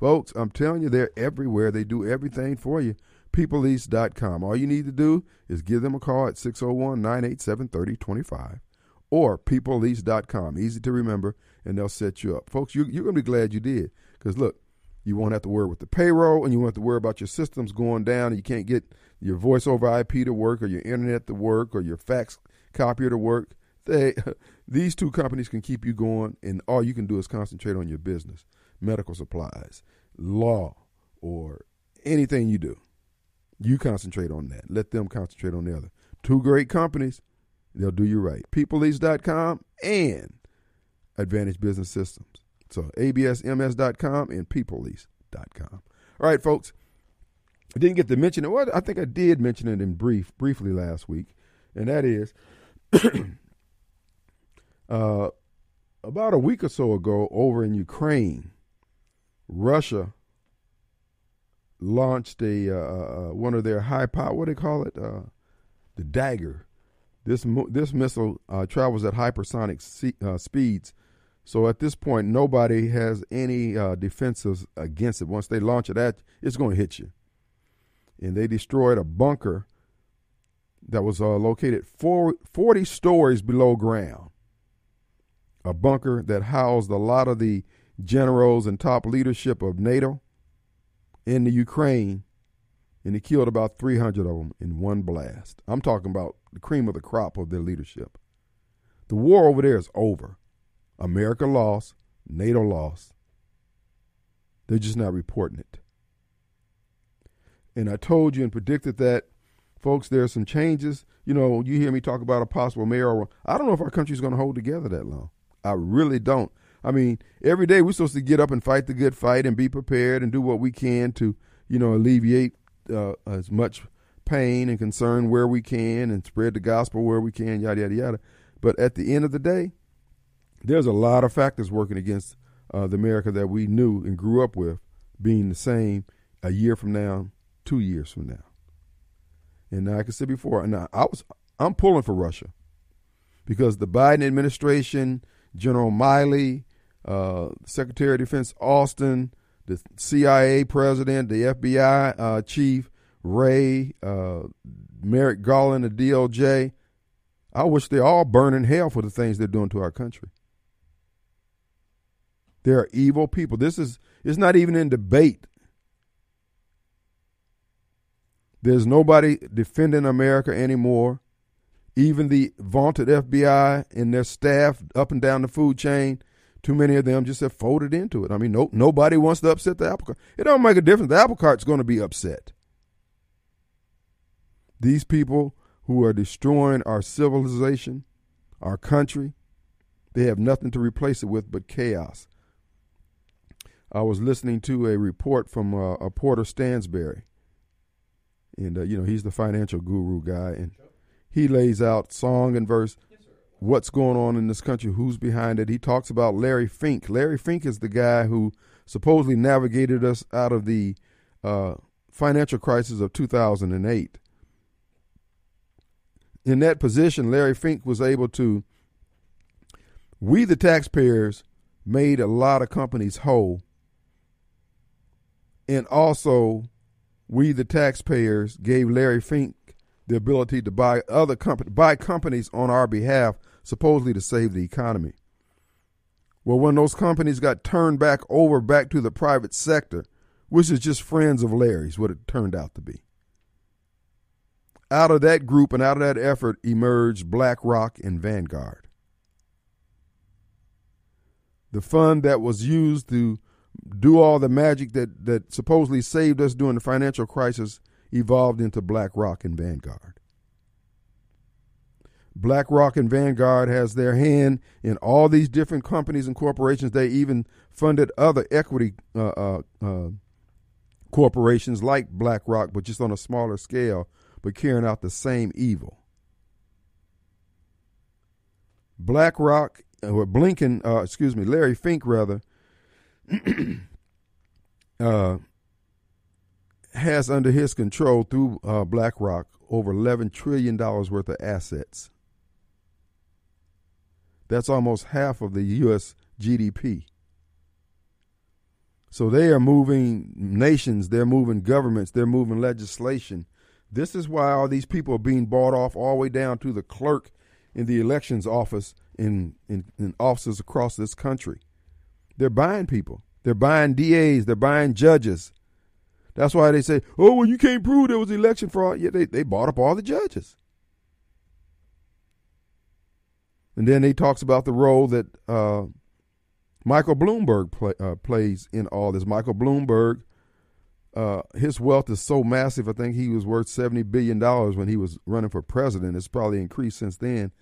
S1: Folks, I'm telling you, they're everywhere. They do everything for you. PeopleLease.com. All you need to do is give them a call at 601 987 3025 or PeopleLease.com. Easy to remember, and they'll set you up. Folks, you, you're going to be glad you did because look, you won't have to worry with the payroll and you won't have to worry about your systems going down and you can't get your voice over IP to work or your internet to work or your fax copier to work. They, these two companies can keep you going, and all you can do is concentrate on your business, medical supplies, law, or anything you do. You concentrate on that. Let them concentrate on the other. Two great companies. They'll do you right. PeopleLease.com and Advantage Business Systems. So absms.com and peoplelease.com. All right, folks. I didn't get to mention it. Well, I think I did mention it in brief, briefly last week, and that is uh, about a week or so ago over in Ukraine, Russia launched a uh, uh, uh, one of their high power. What do they call it? Uh, the Dagger. This this missile uh, travels at hypersonic speeds. So at this point, nobody has any uh, defenses against it. Once they launch it at, it's going to hit you. And they destroyed a bunker that was uh, located four, 40 stories below ground. A bunker that housed a lot of the generals and top leadership of NATO in the Ukraine, and he killed about 300 of them in one blast. I'm talking about the cream of the crop of their leadership. The war over there is over. America lost, NATO lost. They're just not reporting it. And I told you and predicted that, folks, there are some changes. You know, you hear me talk about a possible mayor. I don't know if our country's going to hold together that long. I really don't. I mean, every day we're supposed to get up and fight the good fight and be prepared and do what we can to, you know, alleviate uh, as much pain and concern where we can and spread the gospel where we can, yada, yada, yada. But at the end of the day, there's a lot of factors working against uh, the America that we knew and grew up with being the same a year from now, two years from now. And like I said before, and I was I'm pulling for Russia because the Biden administration, General Milley, uh, Secretary of Defense Austin, the CIA president, the FBI uh, chief Wray, uh, Merrick Garland, the DOJ. I wish they all burn in hell for the things they're doing to our country. They're evil people. This is it's not even in debate. There's nobody defending America anymore. Even the vaunted FBI and their staff up and down the food chain, too many of them just have folded into it. I mean, no, nobody wants to upset the apple cart. It don't make a difference. The apple cart's going to be upset. These people who are destroying our civilization, our country, they have nothing to replace it with but chaos. I was listening to a report from uh, a Porter Stansberry, and uh, you know he's the financial guru guy, and he lays out song and verse what's going on in this country, who's behind it. He talks about Larry Fink. Larry Fink is the guy who supposedly navigated us out of the uh, financial crisis of 2008. In that position, Larry Fink was able to, we the taxpayers made a lot of companies whole. And also, we the taxpayers gave Larry Fink the ability to buy other company, buy companies on our behalf, supposedly to save the economy. Well, when those companies got turned back over back to the private sector, which is just friends of Larry's, what it turned out to be. Out of that group and out of that effort emerged BlackRock and Vanguard. The fund that was used to do all the magic that, that supposedly saved us during the financial crisis evolved into BlackRock and Vanguard. BlackRock and Vanguard has their hand in all these different companies and corporations. They even funded other equity uh, uh, uh, corporations like BlackRock, but just on a smaller scale, but carrying out the same evil. BlackRock, or Blinken, uh, excuse me, Larry Fink, rather, uh, has under his control through uh, BlackRock over $11 trillion worth of assets. That's almost half of the U.S. GDP. So they are moving nations, they're moving governments, they're moving legislation. This is why all these people are being bought off all the way down to the clerk in the elections office in, in, in offices across this country. They're buying people. They're buying DAs. They're buying judges. That's why they say, oh, well, you can't prove there was election fraud. Yeah, they, they bought up all the judges. And then he talks about the role that uh, Michael Bloomberg play, uh, plays in all this. Michael Bloomberg, uh, his wealth is so massive. I think he was worth seventy billion dollars when he was running for president. It's probably increased since then.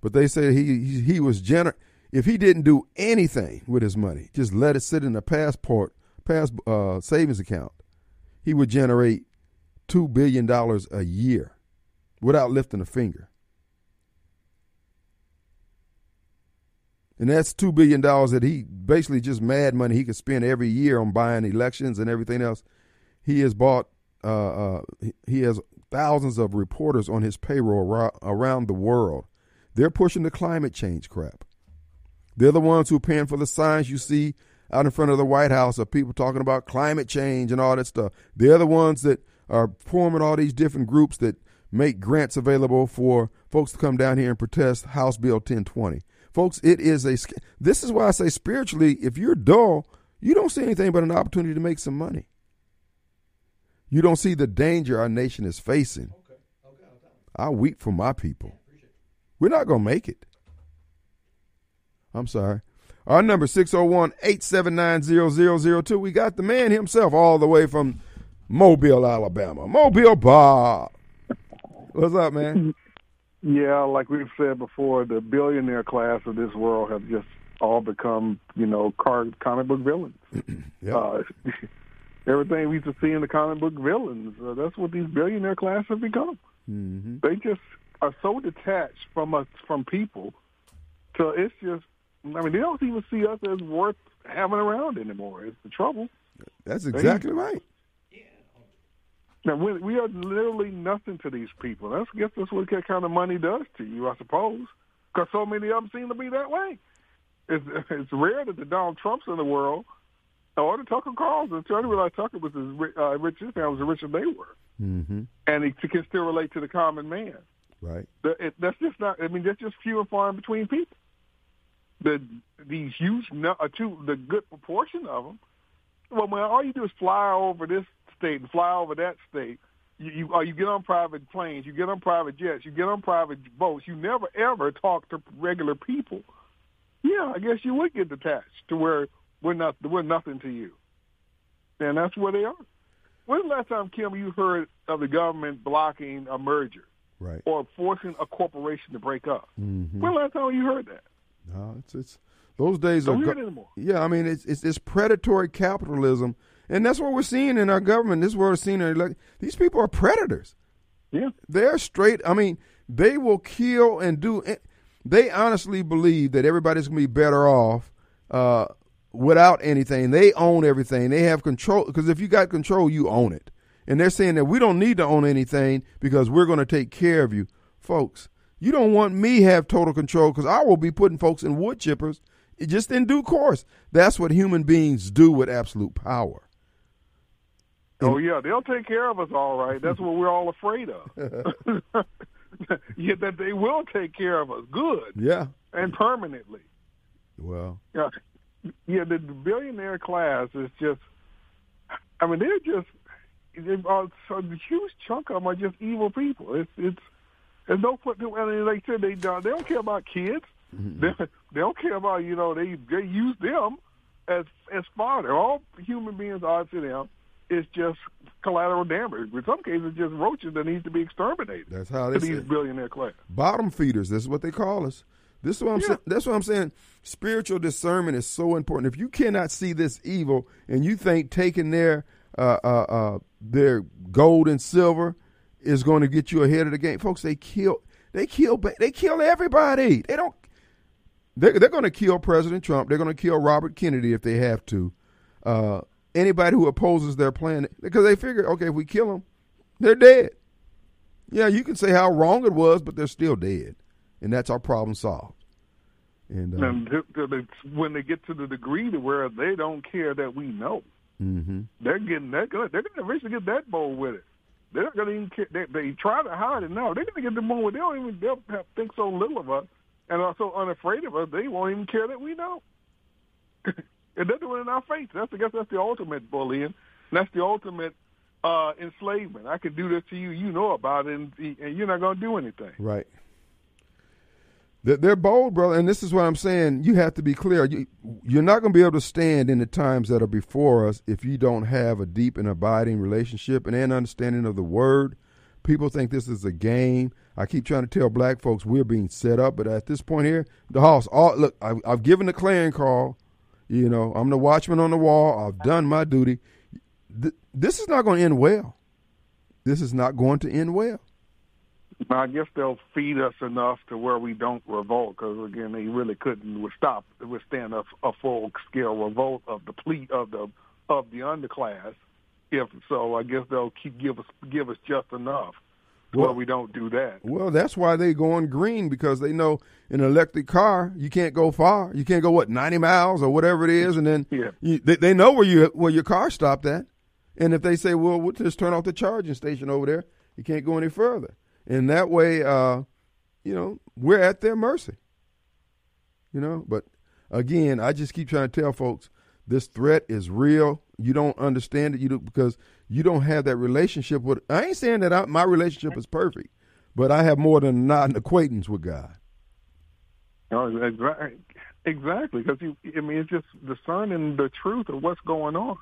S1: But they say he he, he was gener- if he didn't do anything with his money, just let it sit in a passport, pass uh, savings account, he would generate two billion dollars a year without lifting a finger. And that's two billion dollars that he basically just mad money he could spend every year on buying elections and everything else. He has bought. Uh, uh, he has thousands of reporters on his payroll around the world. They're pushing the climate change crap. They're the ones who are paying for the signs you see out in front of the White House of people talking about climate change and all that stuff. They're the ones that are forming all these different groups that make grants available for folks to come down here and protest House Bill 1020. Folks, it is a this is why I say spiritually, if you're dull, you don't see anything but an opportunity to make some money. You don't see the danger our nation is facing. Okay. Okay, I weep for my people. We're not going to make it. I'm sorry. Our number 601-879-0002. We got the man himself all the way from Mobile, Alabama. Mobile Bob. What's up, man?
S4: Yeah, like we've said before, the billionaire class of this world have just all become, you know, car, comic book villains.
S1: Yep.
S4: Uh, everything we used to see in the comic book villains, uh, that's what these billionaire class have become.
S1: hmm
S4: They just are so detached from us, from people, so it's just, I mean, they don't even see us as worth having around anymore. It's the trouble.
S1: That's exactly right.
S4: Now, we, we are literally nothing to these people. That's, I guess that's what that kind of money does to you, I suppose, because so many of them seem to be that way. It's, it's rare that the Donald Trumps in the world or the Tucker Carlson, I didn't realize Tucker was as rich, uh, rich as was as rich as they were.
S1: hmm
S4: And he can still relate to the common man.
S1: Right.
S4: The- it, that's just not, I mean, that's just few and far in between people. The These huge, uh, two, the good proportion of them, well, man, all you do is fly over this state and fly over that state. You, you, or you get on private planes, you get on private jets, you get on private boats. You never ever talk to regular people. Yeah, I guess you would get detached to where we're not we're nothing to you, and that's where they are. When's the last time, Kim, you heard of the government blocking a merger
S1: Right.
S4: or forcing a corporation to break up?
S1: hmm
S4: When the last time you heard that?
S1: No, it's it's those days are.
S4: Don't hear
S1: go-
S4: anymore.
S1: Yeah, I mean it's, it's it's predatory capitalism, and that's what we're seeing in our government. This is what we're seeing. In, like, these people are predators.
S4: Yeah.
S1: They're straight. I mean, they will kill and do. They honestly believe that everybody's gonna be better off uh, without anything. They own everything. They have control because if you got control, you own it. And they're saying that we don't need to own anything because we're going to take care of you, folks. You don't want me have total control because I will be putting folks in wood chippers just in due course. That's what human beings do with absolute power.
S4: Oh yeah, they'll take care of us all right. That's what we're all afraid of. yeah, that they will take care of us good
S1: Yeah.
S4: and permanently.
S1: Well.
S4: Yeah, yeah. The, the billionaire class is just. I mean, they're just. They are, so the huge chunk of them are just evil people. It's it's. Point. I mean, like I said, they don't, they don't care about kids. They, they don't care about you know they they use them as as fodder. All human beings are to them is just collateral damage. In some cases, just roaches that need to be exterminated.
S1: That's how they
S4: these billionaire class.
S1: bottom feeders. This is what they call us. This is what I'm
S4: Yeah.
S1: saying. That's what I'm saying. Spiritual discernment is so important. If you cannot see this evil and you think taking their uh, uh, uh, their gold and silver is going to get you ahead of the game, folks, they kill. They kill. They kill everybody. They don't. They're, they're going to kill President Trump. They're going to kill Robert Kennedy if they have to. Uh, anybody who opposes their plan because they figure, okay, if we kill them, they're dead. Yeah, you can say how wrong it was, but they're still dead, and that's our problem solved. And uh,
S4: And th- th- it's when they get to the degree to where they don't care that we know,
S1: mhm.
S4: they're getting that good. They're going to eventually get that bold with it. They're going to even. They, they try to hide it now. They're going to get the moment they don't even they'll have, think so little of us and are so unafraid of us. They won't even care that we know. and they're doing it in our face. That's I guess that's the ultimate bullying. That's the ultimate uh, enslavement. I can do this to you. You know about it, and, and you're not going to do anything.
S1: Right. They're, bold, brother, and this is what I'm saying. You have to be clear. You, you're not going to be able to stand in the times that are before us if you don't have a deep and abiding relationship and an understanding of the word. People think this is a game. I keep trying to tell black folks we're being set up, but at this point here, the house. All look, I've, I've given the clan call. You know, I'm the watchman on the wall. I've done my duty. Th- this is not going to end well. This is not going to end well.
S4: I guess they'll feed us enough to where we don't revolt, because again, they really couldn't stop withstand a, a full scale revolt of the ple of the of the underclass. If so, I guess they'll keep give us give us just enough
S1: Well-
S4: we don't do that.
S1: Well, that's why they going green because they know in an electric car you can't go far. You can't go what ninety miles or whatever it is, and then
S4: Yeah.
S1: you, they, they know where you where your car stopped at. And if they say, "Well, we'll just turn off the charging station over there," you can't go any further. And that way, uh, you know, we're at their mercy. You know, but again, I just keep trying to tell folks this threat is real. You don't understand it, you do, because you don't have that relationship with. I ain't saying that I, my relationship is perfect, but I have more than not an acquaintance with God.
S4: No, exactly, because you. I mean, it's just discerning the truth of what's going on.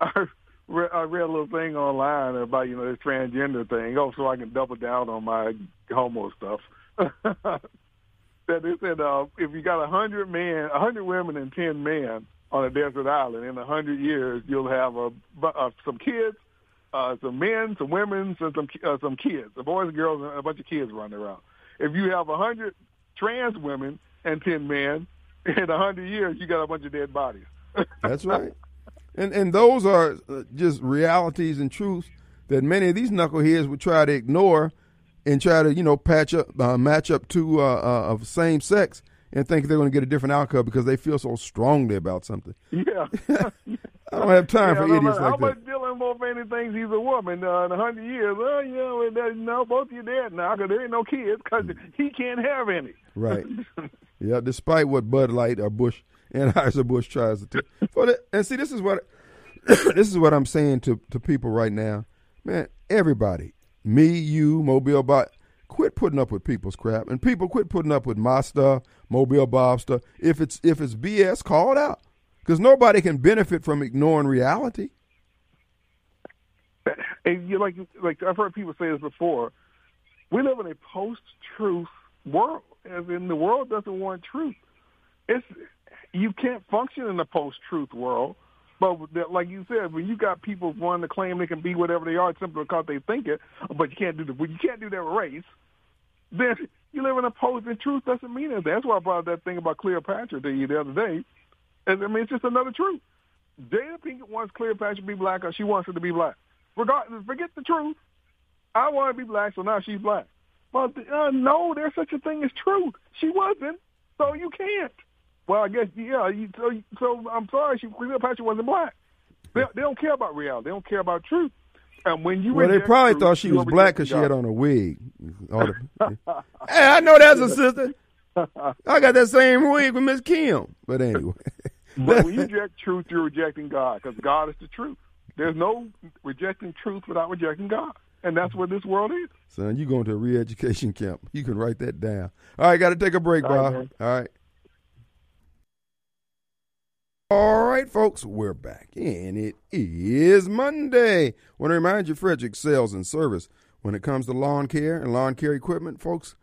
S4: read, I read a little thing online about you know this transgender thing. Oh, so I can double down on my homo stuff. that they said uh, if you got a hundred men, a hundred women, and ten men on a desert island, in a hundred years you'll have a, uh, some kids, uh, some men, some women, some some, uh, some kids, the boys and girls, and a bunch of kids running around. If you have a hundred trans women and ten men, in a hundred years you got a bunch of dead bodies.
S1: That's right. And and those are uh, just realities and truths that many of these knuckleheads would try to ignore and try to you know patch up uh, match up to uh, uh, of same sex and think they're going to get a different outcome because they feel so strongly about something.
S4: Yeah.
S1: I don't have time
S4: yeah,
S1: for idiots
S4: how
S1: like
S4: much
S1: that.
S4: Dylan Mulvaney thinks he's a woman uh, in a hundred years? Well, you know, that, no, both of you dead now because there ain't no kids because he can't have any.
S1: Right. yeah. Despite what Bud Light or Bush Anheuser Busch tries to. do. the, uh, and see, this is what this is what I'm saying to to people right now, man. Everybody, me, you, Mobile Bob, quit putting up with people's crap, and people quit putting up with my stuff, Mobile Bob stuff. If it's if it's BS, call it out, because nobody can benefit from ignoring reality.
S4: And you like like I've heard people say this before. We live in a post-truth world, as in the world doesn't want truth. It's you can't function in a post-truth world. But like you said, when you got people wanting to claim they can be whatever they are simply because they think it, but you can't do the you can't do that with race, then you live in a post and truth doesn't mean anything. That's why I brought that thing about Cleopatra to you the other day. And I mean, it's just another truth. Jada Pinkett wants Cleopatra to be black, or she wants her to be black. Regardless, forget the truth. I want to be black, so now she's black. But uh, no, there's such a thing as truth. She wasn't, so you can't. Well, I guess yeah. You, so, so I'm sorry, she Cleopatra wasn't black. They, they don't care about reality. They don't care about truth. And when you
S1: well, they probably
S4: truth,
S1: thought she was black because she had on a wig. The, hey, I know that's a sister. I got that same wig with Miss Kim. But anyway.
S4: but when you reject truth, you're rejecting God because God is the truth. There's no rejecting truth without rejecting God. And that's what this world is.
S1: Son, you going to a re-education camp. You can write that down. All right, got to take a break, Bob.
S4: right,
S1: All right. All right, folks, we're back, and it is Monday. Want to remind you, Frederick Sales and Service. When it comes to lawn care and lawn care equipment, folks,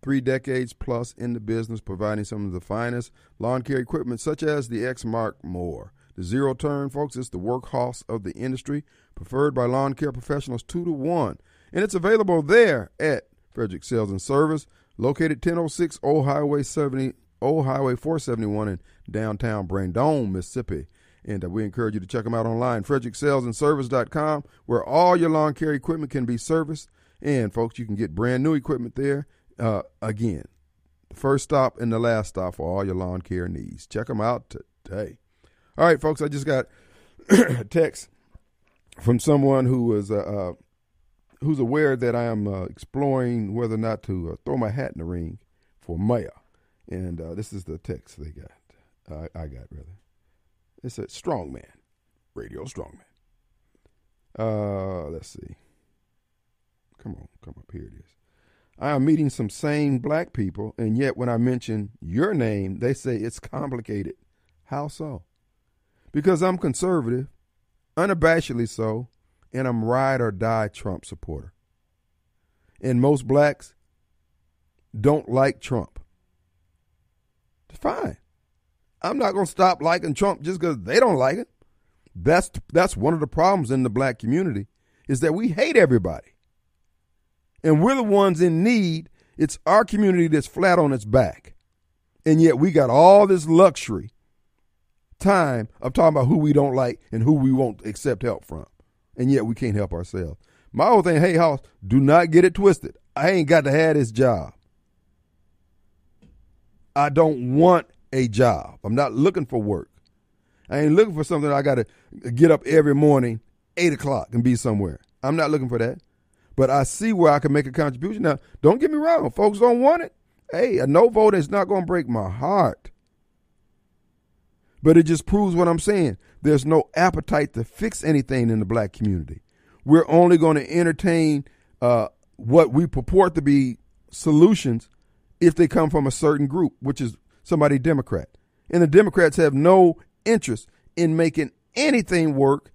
S1: three decades plus in the business, providing some of the finest lawn care equipment, such as the Exmark Mower. The zero turn, folks, is the workhorse of the industry, preferred by lawn care professionals two to one, and it's available there at Frederick Sales and Service, located 1006 Old Highway 70, Old Highway 471 in downtown Brandon, Mississippi. And uh, we encourage you to check them out online, fredericksalesandservice.com, where all your lawn care equipment can be serviced. And, folks, you can get brand new equipment there. Uh, again, the first stop and the last stop for all your lawn care needs. Check them out today. All right, folks, I just got a text from someone who was uh, uh, who's aware that I am uh, exploring whether or not to uh, throw my hat in the ring for mayor. And uh, this is the text they got. I got rather. It said strongman, radio strongman. Uh, let's see. Come on, come up here. It is. I am meeting some sane black people, and yet when I mention your name, they say it's complicated. How so? Because I'm conservative, unabashedly so, and I'm ride or die Trump supporter. And most blacks don't like Trump. Fine. I'm not going to stop liking Trump just because they don't like it. That's that's one of the problems in the black community is that we hate everybody. And we're the ones in need. It's our community that's flat on its back. And yet we got all this luxury time of talking about who we don't like and who we won't accept help from. And yet we can't help ourselves. My whole thing, hey, house, do not get it twisted. I ain't got to have this job. I don't want a job. I'm not looking for work. I ain't looking for something I got to get up every morning, 8 o'clock, and be somewhere. I'm not looking for that. But I see where I can make a contribution. Now, don't get me wrong. Folks don't want it. Hey, a no vote is not going to break my heart. But it just proves what I'm saying. There's no appetite to fix anything in the black community. We're only going to entertain uh, what we purport to be solutions if they come from a certain group, which is somebody Democrat. And the Democrats have no interest in making anything work,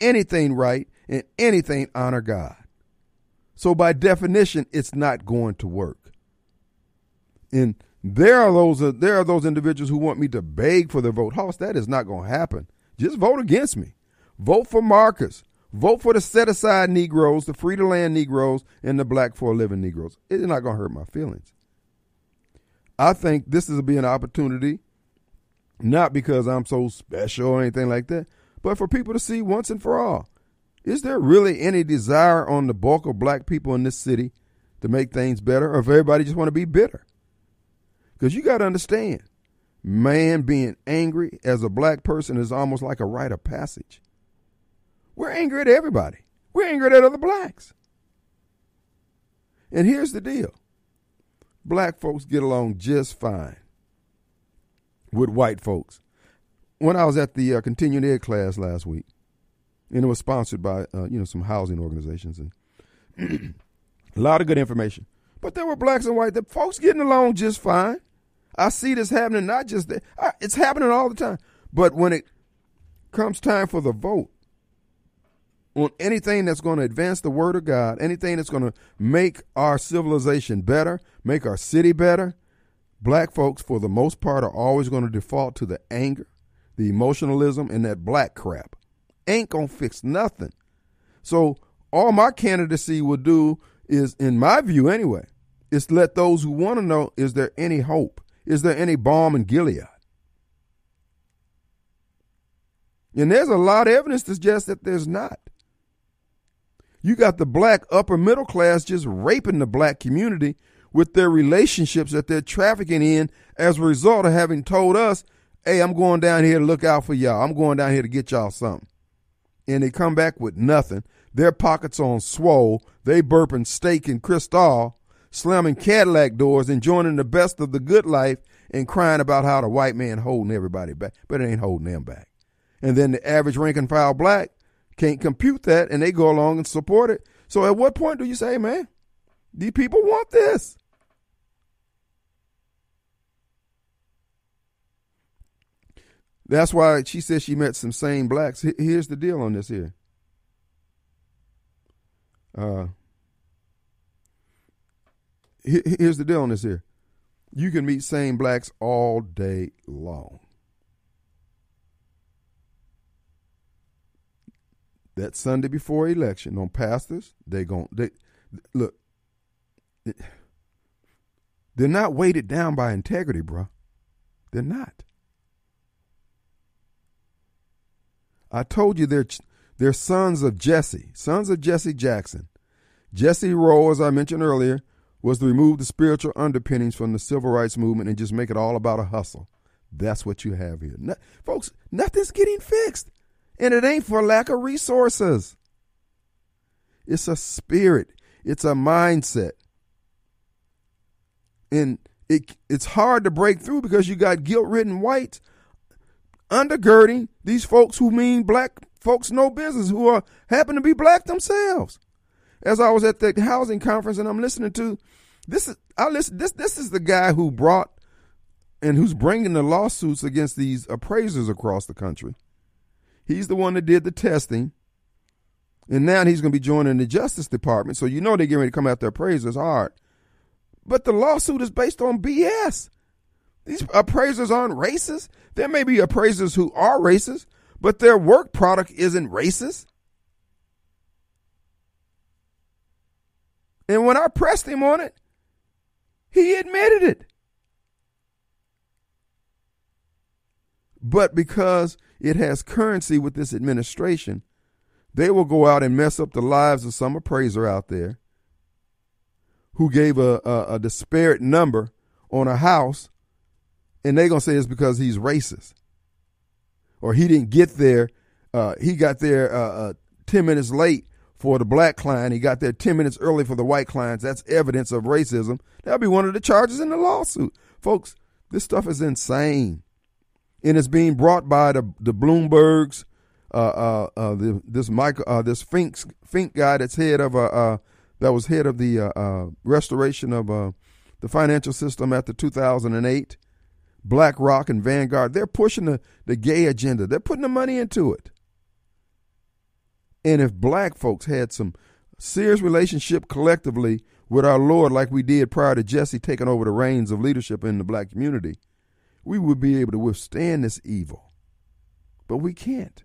S1: anything right, and anything honor God. So by definition, it's not going to work. And There are those uh, there are those individuals who want me to beg for their vote. Hoss, that is not going to happen. Just vote against me. Vote for Marcus. Vote for the set aside Negroes, the free to land Negroes, and the black for a living Negroes. It's not going to hurt my feelings. I think this is be an opportunity, not because I'm so special or anything like that, but for people to see once and for all. Is there really any desire on the bulk of black people in this city to make things better, or if everybody just want to be bitter? Because you got to understand, man being angry as a black person is almost like a rite of passage. We're angry at everybody. We're angry at other blacks. And here's the deal black folks get along just fine with white folks. When I was at the uh, continuing ed class last week, and it was sponsored by uh, you know some housing organizations and a lot of good information. But there were blacks and white. The folks getting along just fine. I see this happening not just there; it's happening all the time. But when it comes time for the vote on anything that's going to advance the word of God, anything that's going to make our civilization better, make our city better, black folks, for the most part, are always going to default to the anger, the emotionalism, and that black crap ain't gonna fix nothing. So all my candidacy will do is, in my view anyway, is let those who want to know: is there any hope? Is there any balm in Gilead? And there's a lot of evidence to suggest that there's not. You got the black upper middle class just raping the black community with their relationships that they're trafficking in as a result of having told us, hey, I'm going down here to look out for y'all. I'm going down here to get y'all something and they come back with nothing. Their pockets on swole. They burping steak and Cristal, slamming Cadillac doors, enjoying the best of the good life, and crying about how the white man holding everybody back, but it ain't holding them back. And then the average rank and file black can't compute that, and they go along and support it. So at what point do you say, man, these people want this? That's why she said she met some sane blacks. Here's the deal on this here. Uh, here's the deal on this here. You can meet sane blacks all day long. That Sunday before election on pastors, they gon' they look. They're not weighted down by integrity, bro. They're not. I told you they're they're sons of Jesse, sons of Jesse Jackson. Jesse Rowe, as I mentioned earlier, was to remove the spiritual underpinnings from the civil rights movement and just make it all about a hustle. That's what you have here. No, folks, nothing's getting fixed. And it ain't for lack of resources. It's a spirit. It's a mindset. And it it's hard to break through because you got guilt-ridden whites undergirding these folks who mean black folks no business, who are happen to be black themselves. As I was at the housing conference and I'm listening to this is I listen this this is the guy who brought and who's bringing the lawsuits against these appraisers across the country. He's the one that did the testing. And now he's going to be joining the Justice Department. So you know they're getting ready to come after appraisers hard. But the lawsuit is based on BS. These appraisers aren't racist. There may be appraisers who are racist, but their work product isn't racist. And when I pressed him on it, he admitted it. But because it has currency with this administration, they will go out and mess up the lives of some appraiser out there who gave a, a, a disparate number on a house and they're gonna say it's because he's racist or he didn't get there. Uh, he got there uh, uh, ten minutes late for the black client. He got there ten minutes early for the white clients. That's evidence of racism. That'll be one of the charges in the lawsuit, folks. This stuff is insane, and it's being brought by the the Bloomberg's. Uh, uh, uh, the, this Michael, uh, this Fink, Fink guy that's head of uh, uh that was head of the uh, restoration of uh, the financial system after 2008. BlackRock and Vanguard, they're pushing the, the gay agenda. They're putting the money into it. And if black folks had some serious relationship collectively with our Lord like we did prior to Jesse taking over the reins of leadership in the black community, we would be able to withstand this evil. But we can't.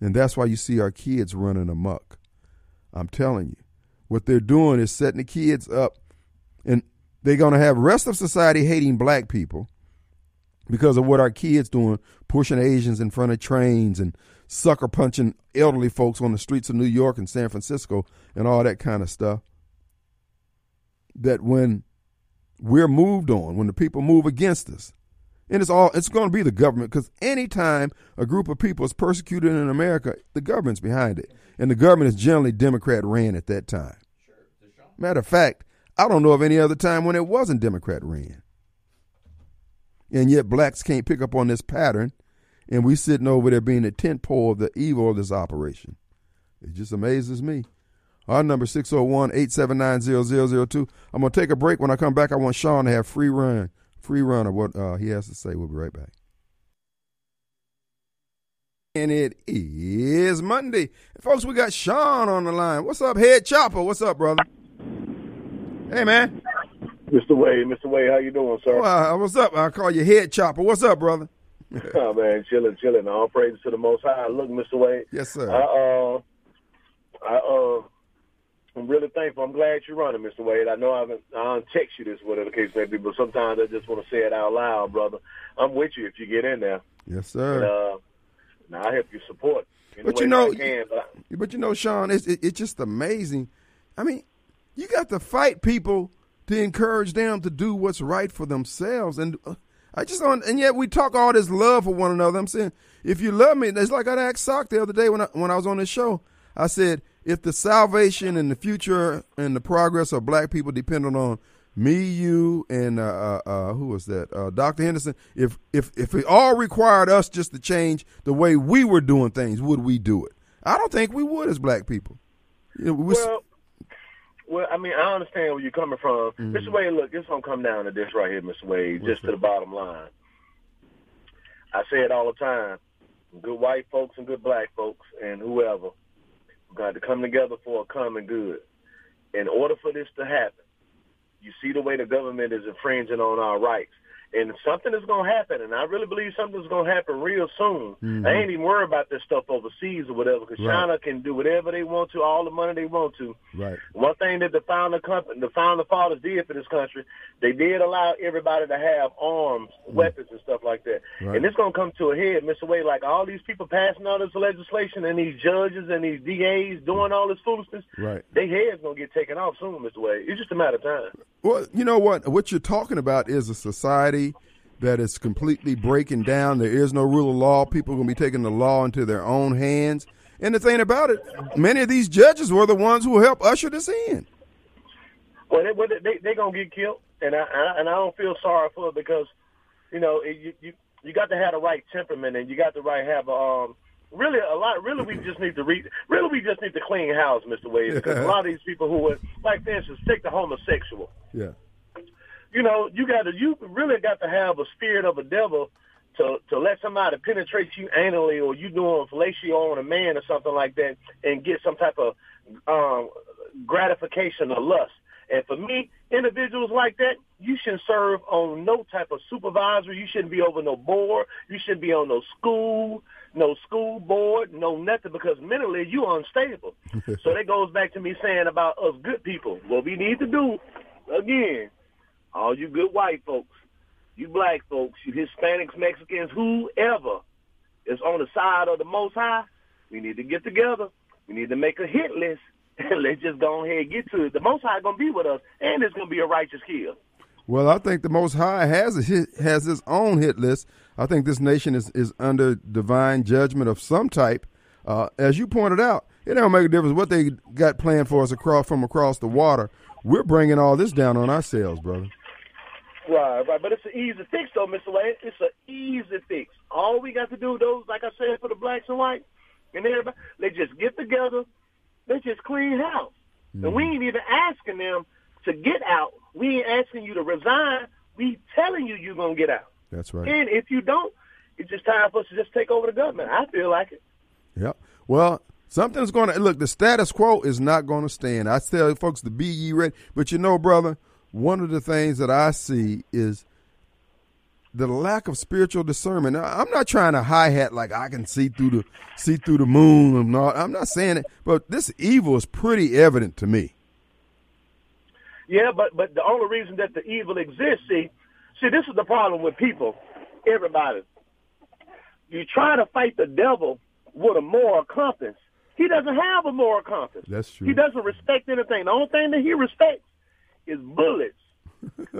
S1: And that's why you see our kids running amok. I'm telling you. What they're doing is setting the kids up and they're going to have rest of society hating black people because of what our kids doing, pushing Asians in front of trains and sucker punching elderly folks on the streets of New York and San Francisco and all that kind of stuff. That when we're moved on, when the people move against us, and it's all it's going to be the government because anytime a group of people is persecuted in America, the government's behind it, and the government is generally Democrat ran at that time. Matter of fact, I don't know of any other time when it wasn't Democrat ran. And yet blacks can't pick up on this pattern, and we sitting over there being the tent pole of the evil of this operation. It just amazes me. Our number 601-879-0002. I'm going to take a break. When I come back, I want Sean to have free run, free run of what uh, he has to say. We'll be right back. And it is Monday. Folks, we got Sean on the line. What's up, Head Chopper? What's up, brother? Hey, man.
S5: Mr. Wade, Mr. Wade, how you doing, sir?
S1: Uh, what's up? I call you Head Chopper. What's up, brother?
S5: oh man, chilling, chilling. All praises to the Most High. Look, Mr. Wade.
S1: Yes, sir.
S5: I uh, I uh, I'm really thankful. I'm glad you're running, Mr. Wade. I know I haven't I don't text you this, whatever the case may be, but sometimes I just want to say it out loud, brother. I'm with you if you get in there.
S1: Yes, sir.
S5: And, uh, now I help you support.
S1: But you know, can, but, I, but you know, Sean, it's it, it's just amazing. I mean, you got to fight people to encourage them to do what's right for themselves. And uh, I just don't, and yet we talk all this love for one another. I'm saying, if you love me, it's like I asked Sock the other day when I, when I was on this show. I said, if the salvation and the future and the progress of black people depended on me, you, and uh, uh, uh who was that? Uh, Dr. Henderson. If if if it all required us just to change the way we were doing things, would we do it? I don't think we would as black people.
S5: You know, well, well, I mean, I understand where you're coming from. Mm-hmm. Mr. Wade, look, it's going to come down to this right here, Mr. Wade, What's just that? to the bottom line. I say it all the time. Good white folks and good black folks and whoever got to come together for a common good. In order for this to happen, you see the way the government is infringing on our rights and something is going to happen, and I really believe something's going to happen real soon. Mm-hmm. I ain't even worried about this stuff overseas or whatever, because right. China can do whatever they want to, all the money they want to.
S1: Right.
S5: One thing that the founder company, the founder fathers did for this country, they did allow everybody to have arms, mm-hmm. weapons, and stuff like that. Right. And it's going to come to a head, Mr. Wade. Like all these people passing all this legislation, and these judges and these DAs doing all this foolishness.
S1: Right.
S5: Their heads going to get taken off soon, Mr. Wade. It's just a matter of time.
S1: Well, you know what? What you're talking about is a society that is completely breaking down. There is no rule of law. People are going to be taking the law into their own hands. And the thing about it, many of these judges were the ones who helped usher this in.
S5: Well, they they they gonna get killed, and I, I and I don't feel sorry for it because, you know, it, you you you got to have the right temperament, and you got to right have um really a lot. Really, we just need to read. Really, we just need to clean house, Mister Wade, because a lot of these people who are like, for instance, take the homosexual.
S1: Yeah
S5: you know, you got to, you really got to have a spirit of a devil to to let somebody penetrate you anally, or you doing fellatio on a man or something like that, and get some type of um, gratification or lust. And for me, individuals like that, you shouldn't serve on no type of supervisor. You shouldn't be over no board. You shouldn't be on no school, no school board, no nothing, because mentally you unstable. so that goes back to me saying about us good people. What we need to do, again, all you good white folks, you black folks, you Hispanics, Mexicans, whoever is on the side of the Most High, we need to get together. We need to make a hit list. And let's just go ahead and get to it. The Most High to be with us, and it's going to be a righteous kill.
S1: Well, I think the Most High has a hit, has his own hit list. I think this nation is, is under divine judgment of some type. Uh, as you pointed out, it don't make a difference what they got planned for us across from across the water. We're bringing all this down on ourselves, brother.
S5: Right, right. But it's an easy fix, though, Mr. Wade. It's an easy fix. All we got to do, those, like I said, for the blacks and whites and everybody, they just get together. They just clean house. Mm-hmm. And we ain't even asking them to get out. We ain't asking you to resign. We telling you you're going to get out.
S1: That's right.
S5: And if you don't, it's just time for us to just take over the government. I feel like it.
S1: Yep. Well, Something's going to look. The status quo is not going to stand. I tell folks to be ye ready. But you know, brother, one of the things that I see is the lack of spiritual discernment. Now, I'm not trying to hi hat like I can see through the see through the moon and all. I'm not saying it, but this evil is pretty evident to me.
S5: Yeah, but but the only reason that the evil exists, see, see, this is the problem with people, everybody. You try to fight the devil with a moral compass. He doesn't have a moral compass.
S1: That's true.
S5: He doesn't respect anything. The only thing that he respects is bullets.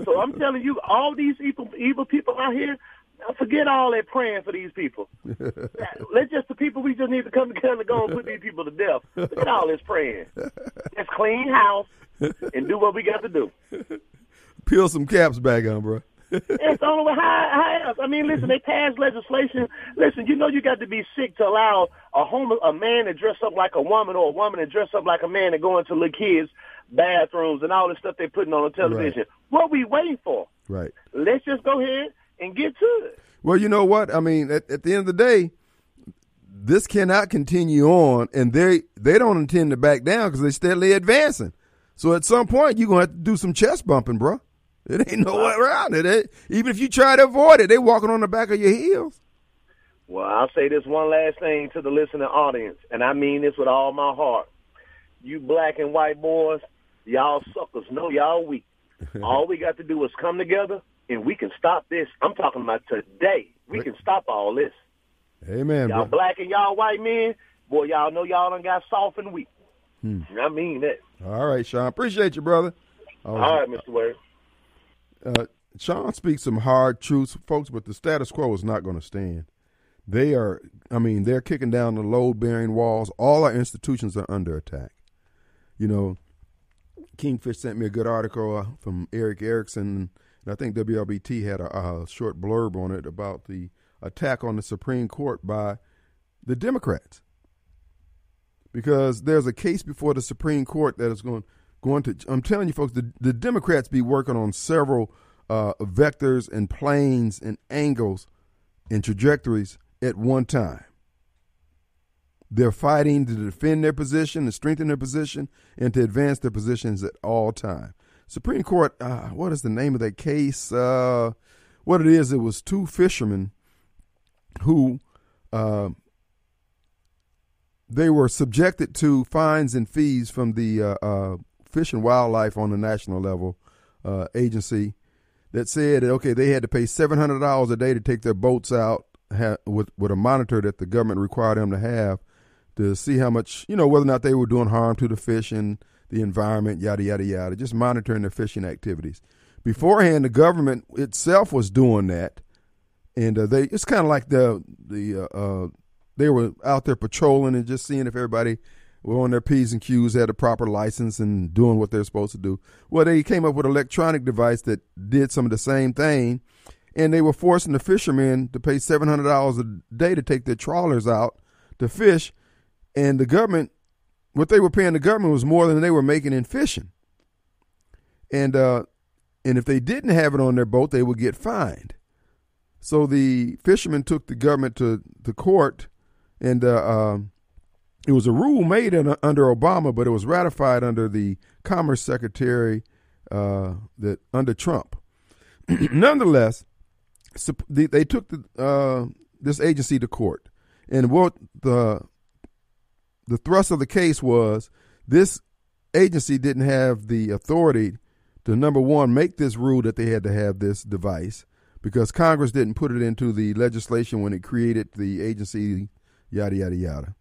S5: so I'm telling you, all these evil, evil people out here, forget all that praying for these people. Let's just the people we just need to come together and go and put these people to death. Look at all this praying. Just clean house and do what we got to do.
S1: Peel some caps back on, bro.
S5: It's the only way. How, how else? I mean, listen, they passed legislation. Listen, you know you got to be sick to allow a homo, a man to dress up like a woman or a woman to dress up like a man and go into little kids' bathrooms and all the stuff they're putting on the television.
S1: Right.
S5: What we waiting for?
S1: Right.
S5: Let's just go ahead and get to it.
S1: Well, you know what? I mean, at, at the end of the day, this cannot continue on, and they they don't intend to back down because they're steadily advancing. So at some point, you're gonna have to do some chest bumping, bro. It ain't no way around it. it. Even if you try to avoid it, they walking on the back of your heels.
S5: Well, I'll say this one last thing to the listening audience, and I mean this with all my heart. You black and white boys, y'all suckers know y'all weak. all we got to do is come together, and we can stop this. I'm talking about today. We can stop all this.
S1: Amen,
S5: Y'all
S1: bro.
S5: black and y'all white men, boy, y'all know y'all done got soft and weak.
S1: Hmm.
S5: I mean that.
S1: All right, Sean. Appreciate you, brother.
S5: All right, Mr. Ware.
S1: Uh, Sean speaks some hard truths, folks, but the status quo is not going to stand. They are, I mean, they're kicking down the load bearing walls. All our institutions are under attack. You know, Kingfish sent me a good article uh, from Erick Erickson, and I think WLBT had a, a short blurb on it about the attack on the Supreme Court by the Democrats. Because there's a case before the Supreme Court that is going going to. I'm telling you, folks, the, the Democrats be working on several uh, vectors and planes and angles and trajectories at one time. They're fighting to defend their position, to strengthen their position, and to advance their positions at all time. Supreme Court, uh, what is the name of that case? Uh, what it is, it was two fishermen who uh, they were subjected to fines and fees from the uh, uh, Fish and Wildlife on the national level uh, agency that said that okay, they had to pay seven hundred dollars a day to take their boats out with with a monitor that the government required them to have to see how much you know whether or not they were doing harm to the fish and the environment, yada yada yada. Just monitoring their fishing activities. Beforehand, the government itself was doing that, and uh, they it's kind of like the the uh, uh, they were out there patrolling and just seeing if everybody were on their p's and q's, had a proper license, and doing what they're supposed to do. Well, they came up with an electronic device that did some of the same thing, and they were forcing the fishermen to pay seven hundred dollars a day to take their trawlers out to fish, and the government, what they were paying the government was more than they were making in fishing, and uh, and if they didn't have it on their boat, they would get fined. So the fishermen took the government to the court, and uh, um, it was a rule made in, under Obama, but it was ratified under the Commerce Secretary uh, that under Trump. Nonetheless, they, they took the, uh, this agency to court, and what the the thrust of the case was this agency didn't have the authority to number one make this rule that they had to have this device because Congress didn't put it into the legislation when it created the agency, yada yada yada,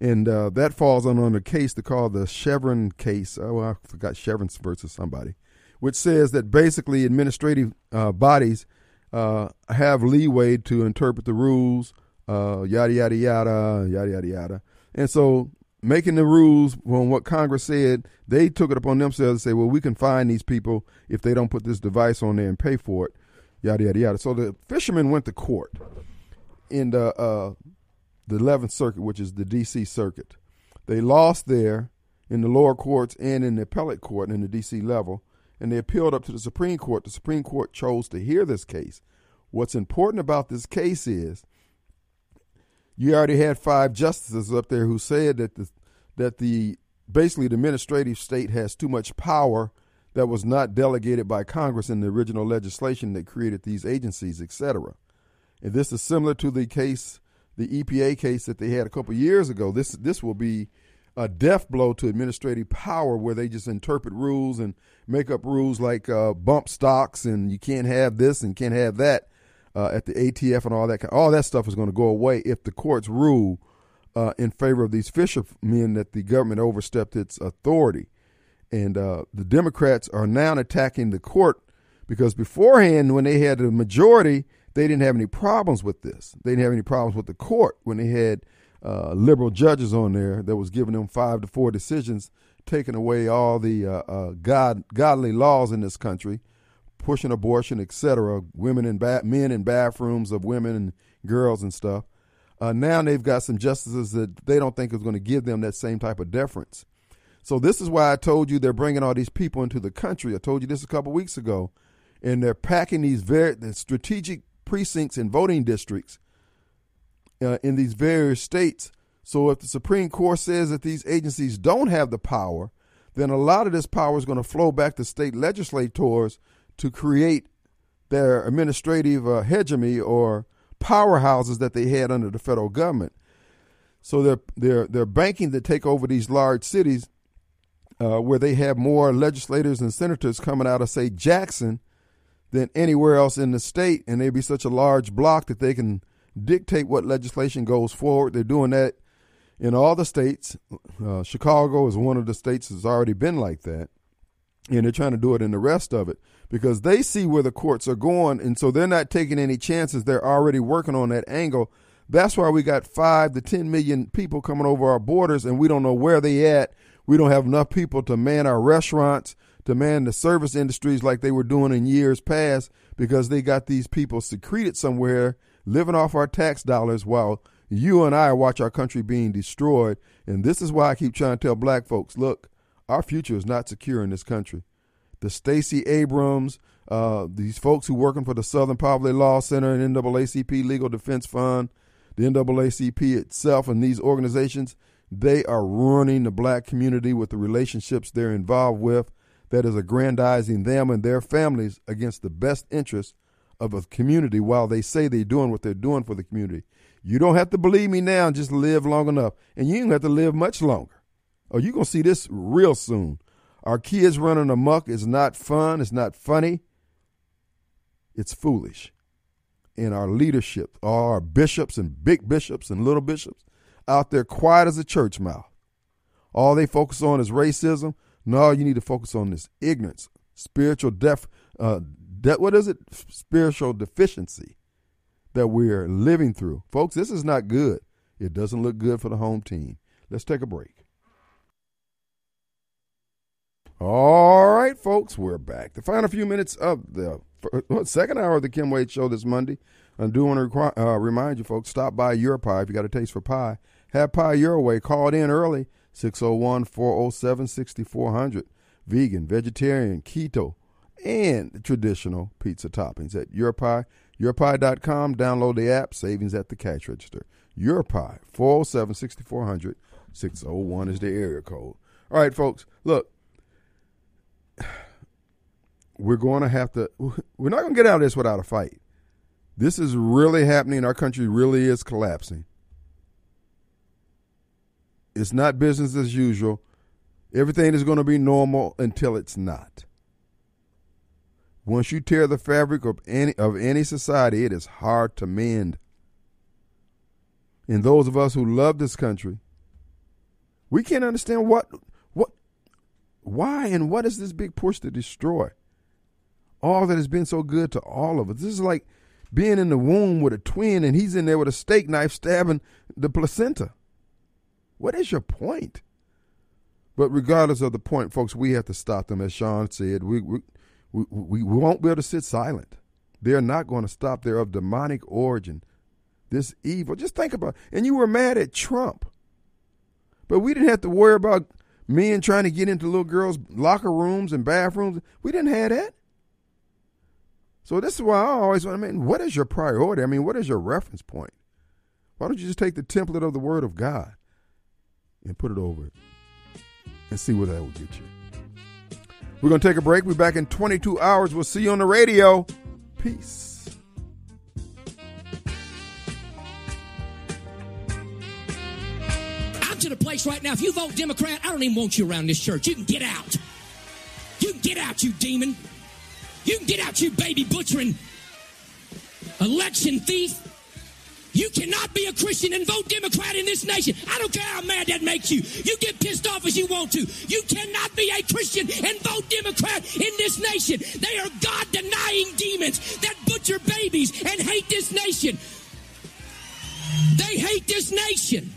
S1: and uh, that falls on on a case they call the Chevron case. Oh, I forgot Chevron versus somebody, which says that basically administrative uh, bodies uh, have leeway to interpret the rules, uh, yada yada yada yada yada yada, and so making the rules on what Congress said, they took it upon themselves to say, well, we can fine these people if they don't put this device on there and pay for it, yada yada yada. So the fishermen went to court in the uh, the Eleventh Circuit, which is the D.C. Circuit. They lost there in the lower courts and in the appellate court and in the D.C. level, and they appealed up to the Supreme Court. The Supreme Court chose to hear this case. What's important about this case is You already had five justices up there who said that the that the basically the administrative state has too much power that was not delegated by Congress in the original legislation that created these agencies, etc. And this is similar to the case, the EPA case that they had a couple years ago. This this will be a death blow to administrative power where they just interpret rules and make up rules like uh, bump stocks and you can't have this and can't have that uh, at the ATF and all that. All that stuff is going to go away if the courts rule uh, in favor of these fishermen that the government overstepped its authority. And uh, the Democrats are now attacking the court because beforehand, when they had the majority, they didn't have any problems with this. They didn't have any problems with the court when they had uh, liberal judges on there that was giving them five to four decisions, taking away all the uh, uh, god godly laws in this country, pushing abortion, etc. Women in ba- men in bathrooms of women and girls and stuff. Uh, now they've got some justices that they don't think is going to give them that same type of deference. So this is why I told you they're bringing all these people into the country. I told you this a couple weeks ago, and they're packing these very the strategic precincts and voting districts uh, in these various states. So if the Supreme Court says that these agencies don't have the power, then a lot of this power is going to flow back to state legislators to create their administrative uh, hegemony or powerhouses that they had under the federal government. So they're they're they're banking to take over these large cities uh, where they have more legislators and senators coming out of say Jackson than anywhere else in the state, and they'd be such a large block that they can dictate what legislation goes forward. They're doing that in all the states. Uh, Chicago is one of the states that's already been like that, and they're trying to do it in the rest of it because they see where the courts are going, and so they're not taking any chances. They're already working on that angle. That's why we got five to ten million people coming over our borders, and we don't know where they at. We don't have enough people to man our restaurants, to man the service industries like they were doing in years past, because they got these people secreted somewhere living off our tax dollars while you and I watch our country being destroyed. And this is why I keep trying to tell black folks look, our future is not secure in this country. The Stacey Abrams, uh, these folks who working for the Southern Poverty Law Center and NAACP Legal Defense Fund, the NAACP itself, and these organizations, they are ruining the black community with the relationships they're involved with that is aggrandizing them and their families against the best interests of a community while they say they're doing what they're doing for the community. You don't have to believe me now, just live long enough. And you don't have to live much longer. Or you're going to see this real soon. Our kids running amok is not fun, it's not funny, it's foolish. And our leadership, our bishops and big bishops and little bishops, out there quiet as a church mouth. All they focus on is racism. No, you need to focus on this ignorance, spiritual deaf, uh, that what is it? Spiritual deficiency that we're living through. Folks, this is not good. It doesn't look good for the home team. Let's take a break. All right, folks, we're back. The final few minutes of the second hour of the Kim Wade Show this Monday. I do want to uh, remind you, folks, stop by Your Pie if you got a taste for pie. Have pie your way. Call it in early, 601 407 6400. Vegan, vegetarian, keto, and traditional pizza toppings at Your Pie. YourPie.com. Download the app. Savings at the cash register. Your Pie. 407 6400 601 is the area code. All right, folks. Look, we're going to have to, we're not going to get out of this without a fight. This is really happening. Our country really is collapsing. It's not business as usual. Everything is going to be normal until it's not. Once you tear the fabric of any of any society, it is hard to mend. And those of us who love this country, we can't understand what what why and what is this big push to destroy all that has been so good to all of us. This is like being in the womb with a twin and he's in there with a steak knife stabbing the placenta. What is your point? But regardless of the point, folks, we have to stop them. As Sean said, we, we we, we, won't be able to sit silent. They're not going to stop. They're of demonic origin. This evil. Just think about it. And you were mad at Trump. But we didn't have to worry about men trying to get into little girls' locker rooms and bathrooms. We didn't have that. So this is why I always want to mean, what is your priority? I mean, what is your reference point? Why don't you just take the template of the Word of God and put it over it and see where that will get you? We're going to take a break. We're back in 22 hours. We'll see you on the radio. Peace.
S6: I'm to the place right now. If you vote Democrat, I don't even want you around this church. You can get out. You can get out, you demon. You can get out, you baby butchering election thief. You cannot be a Christian and vote Democrat in this nation. I don't care how mad that makes you. You get pissed off as you want to. You cannot be a Christian and vote Democrat in this nation. They are God denying demons that butcher babies and hate this nation. They hate this nation.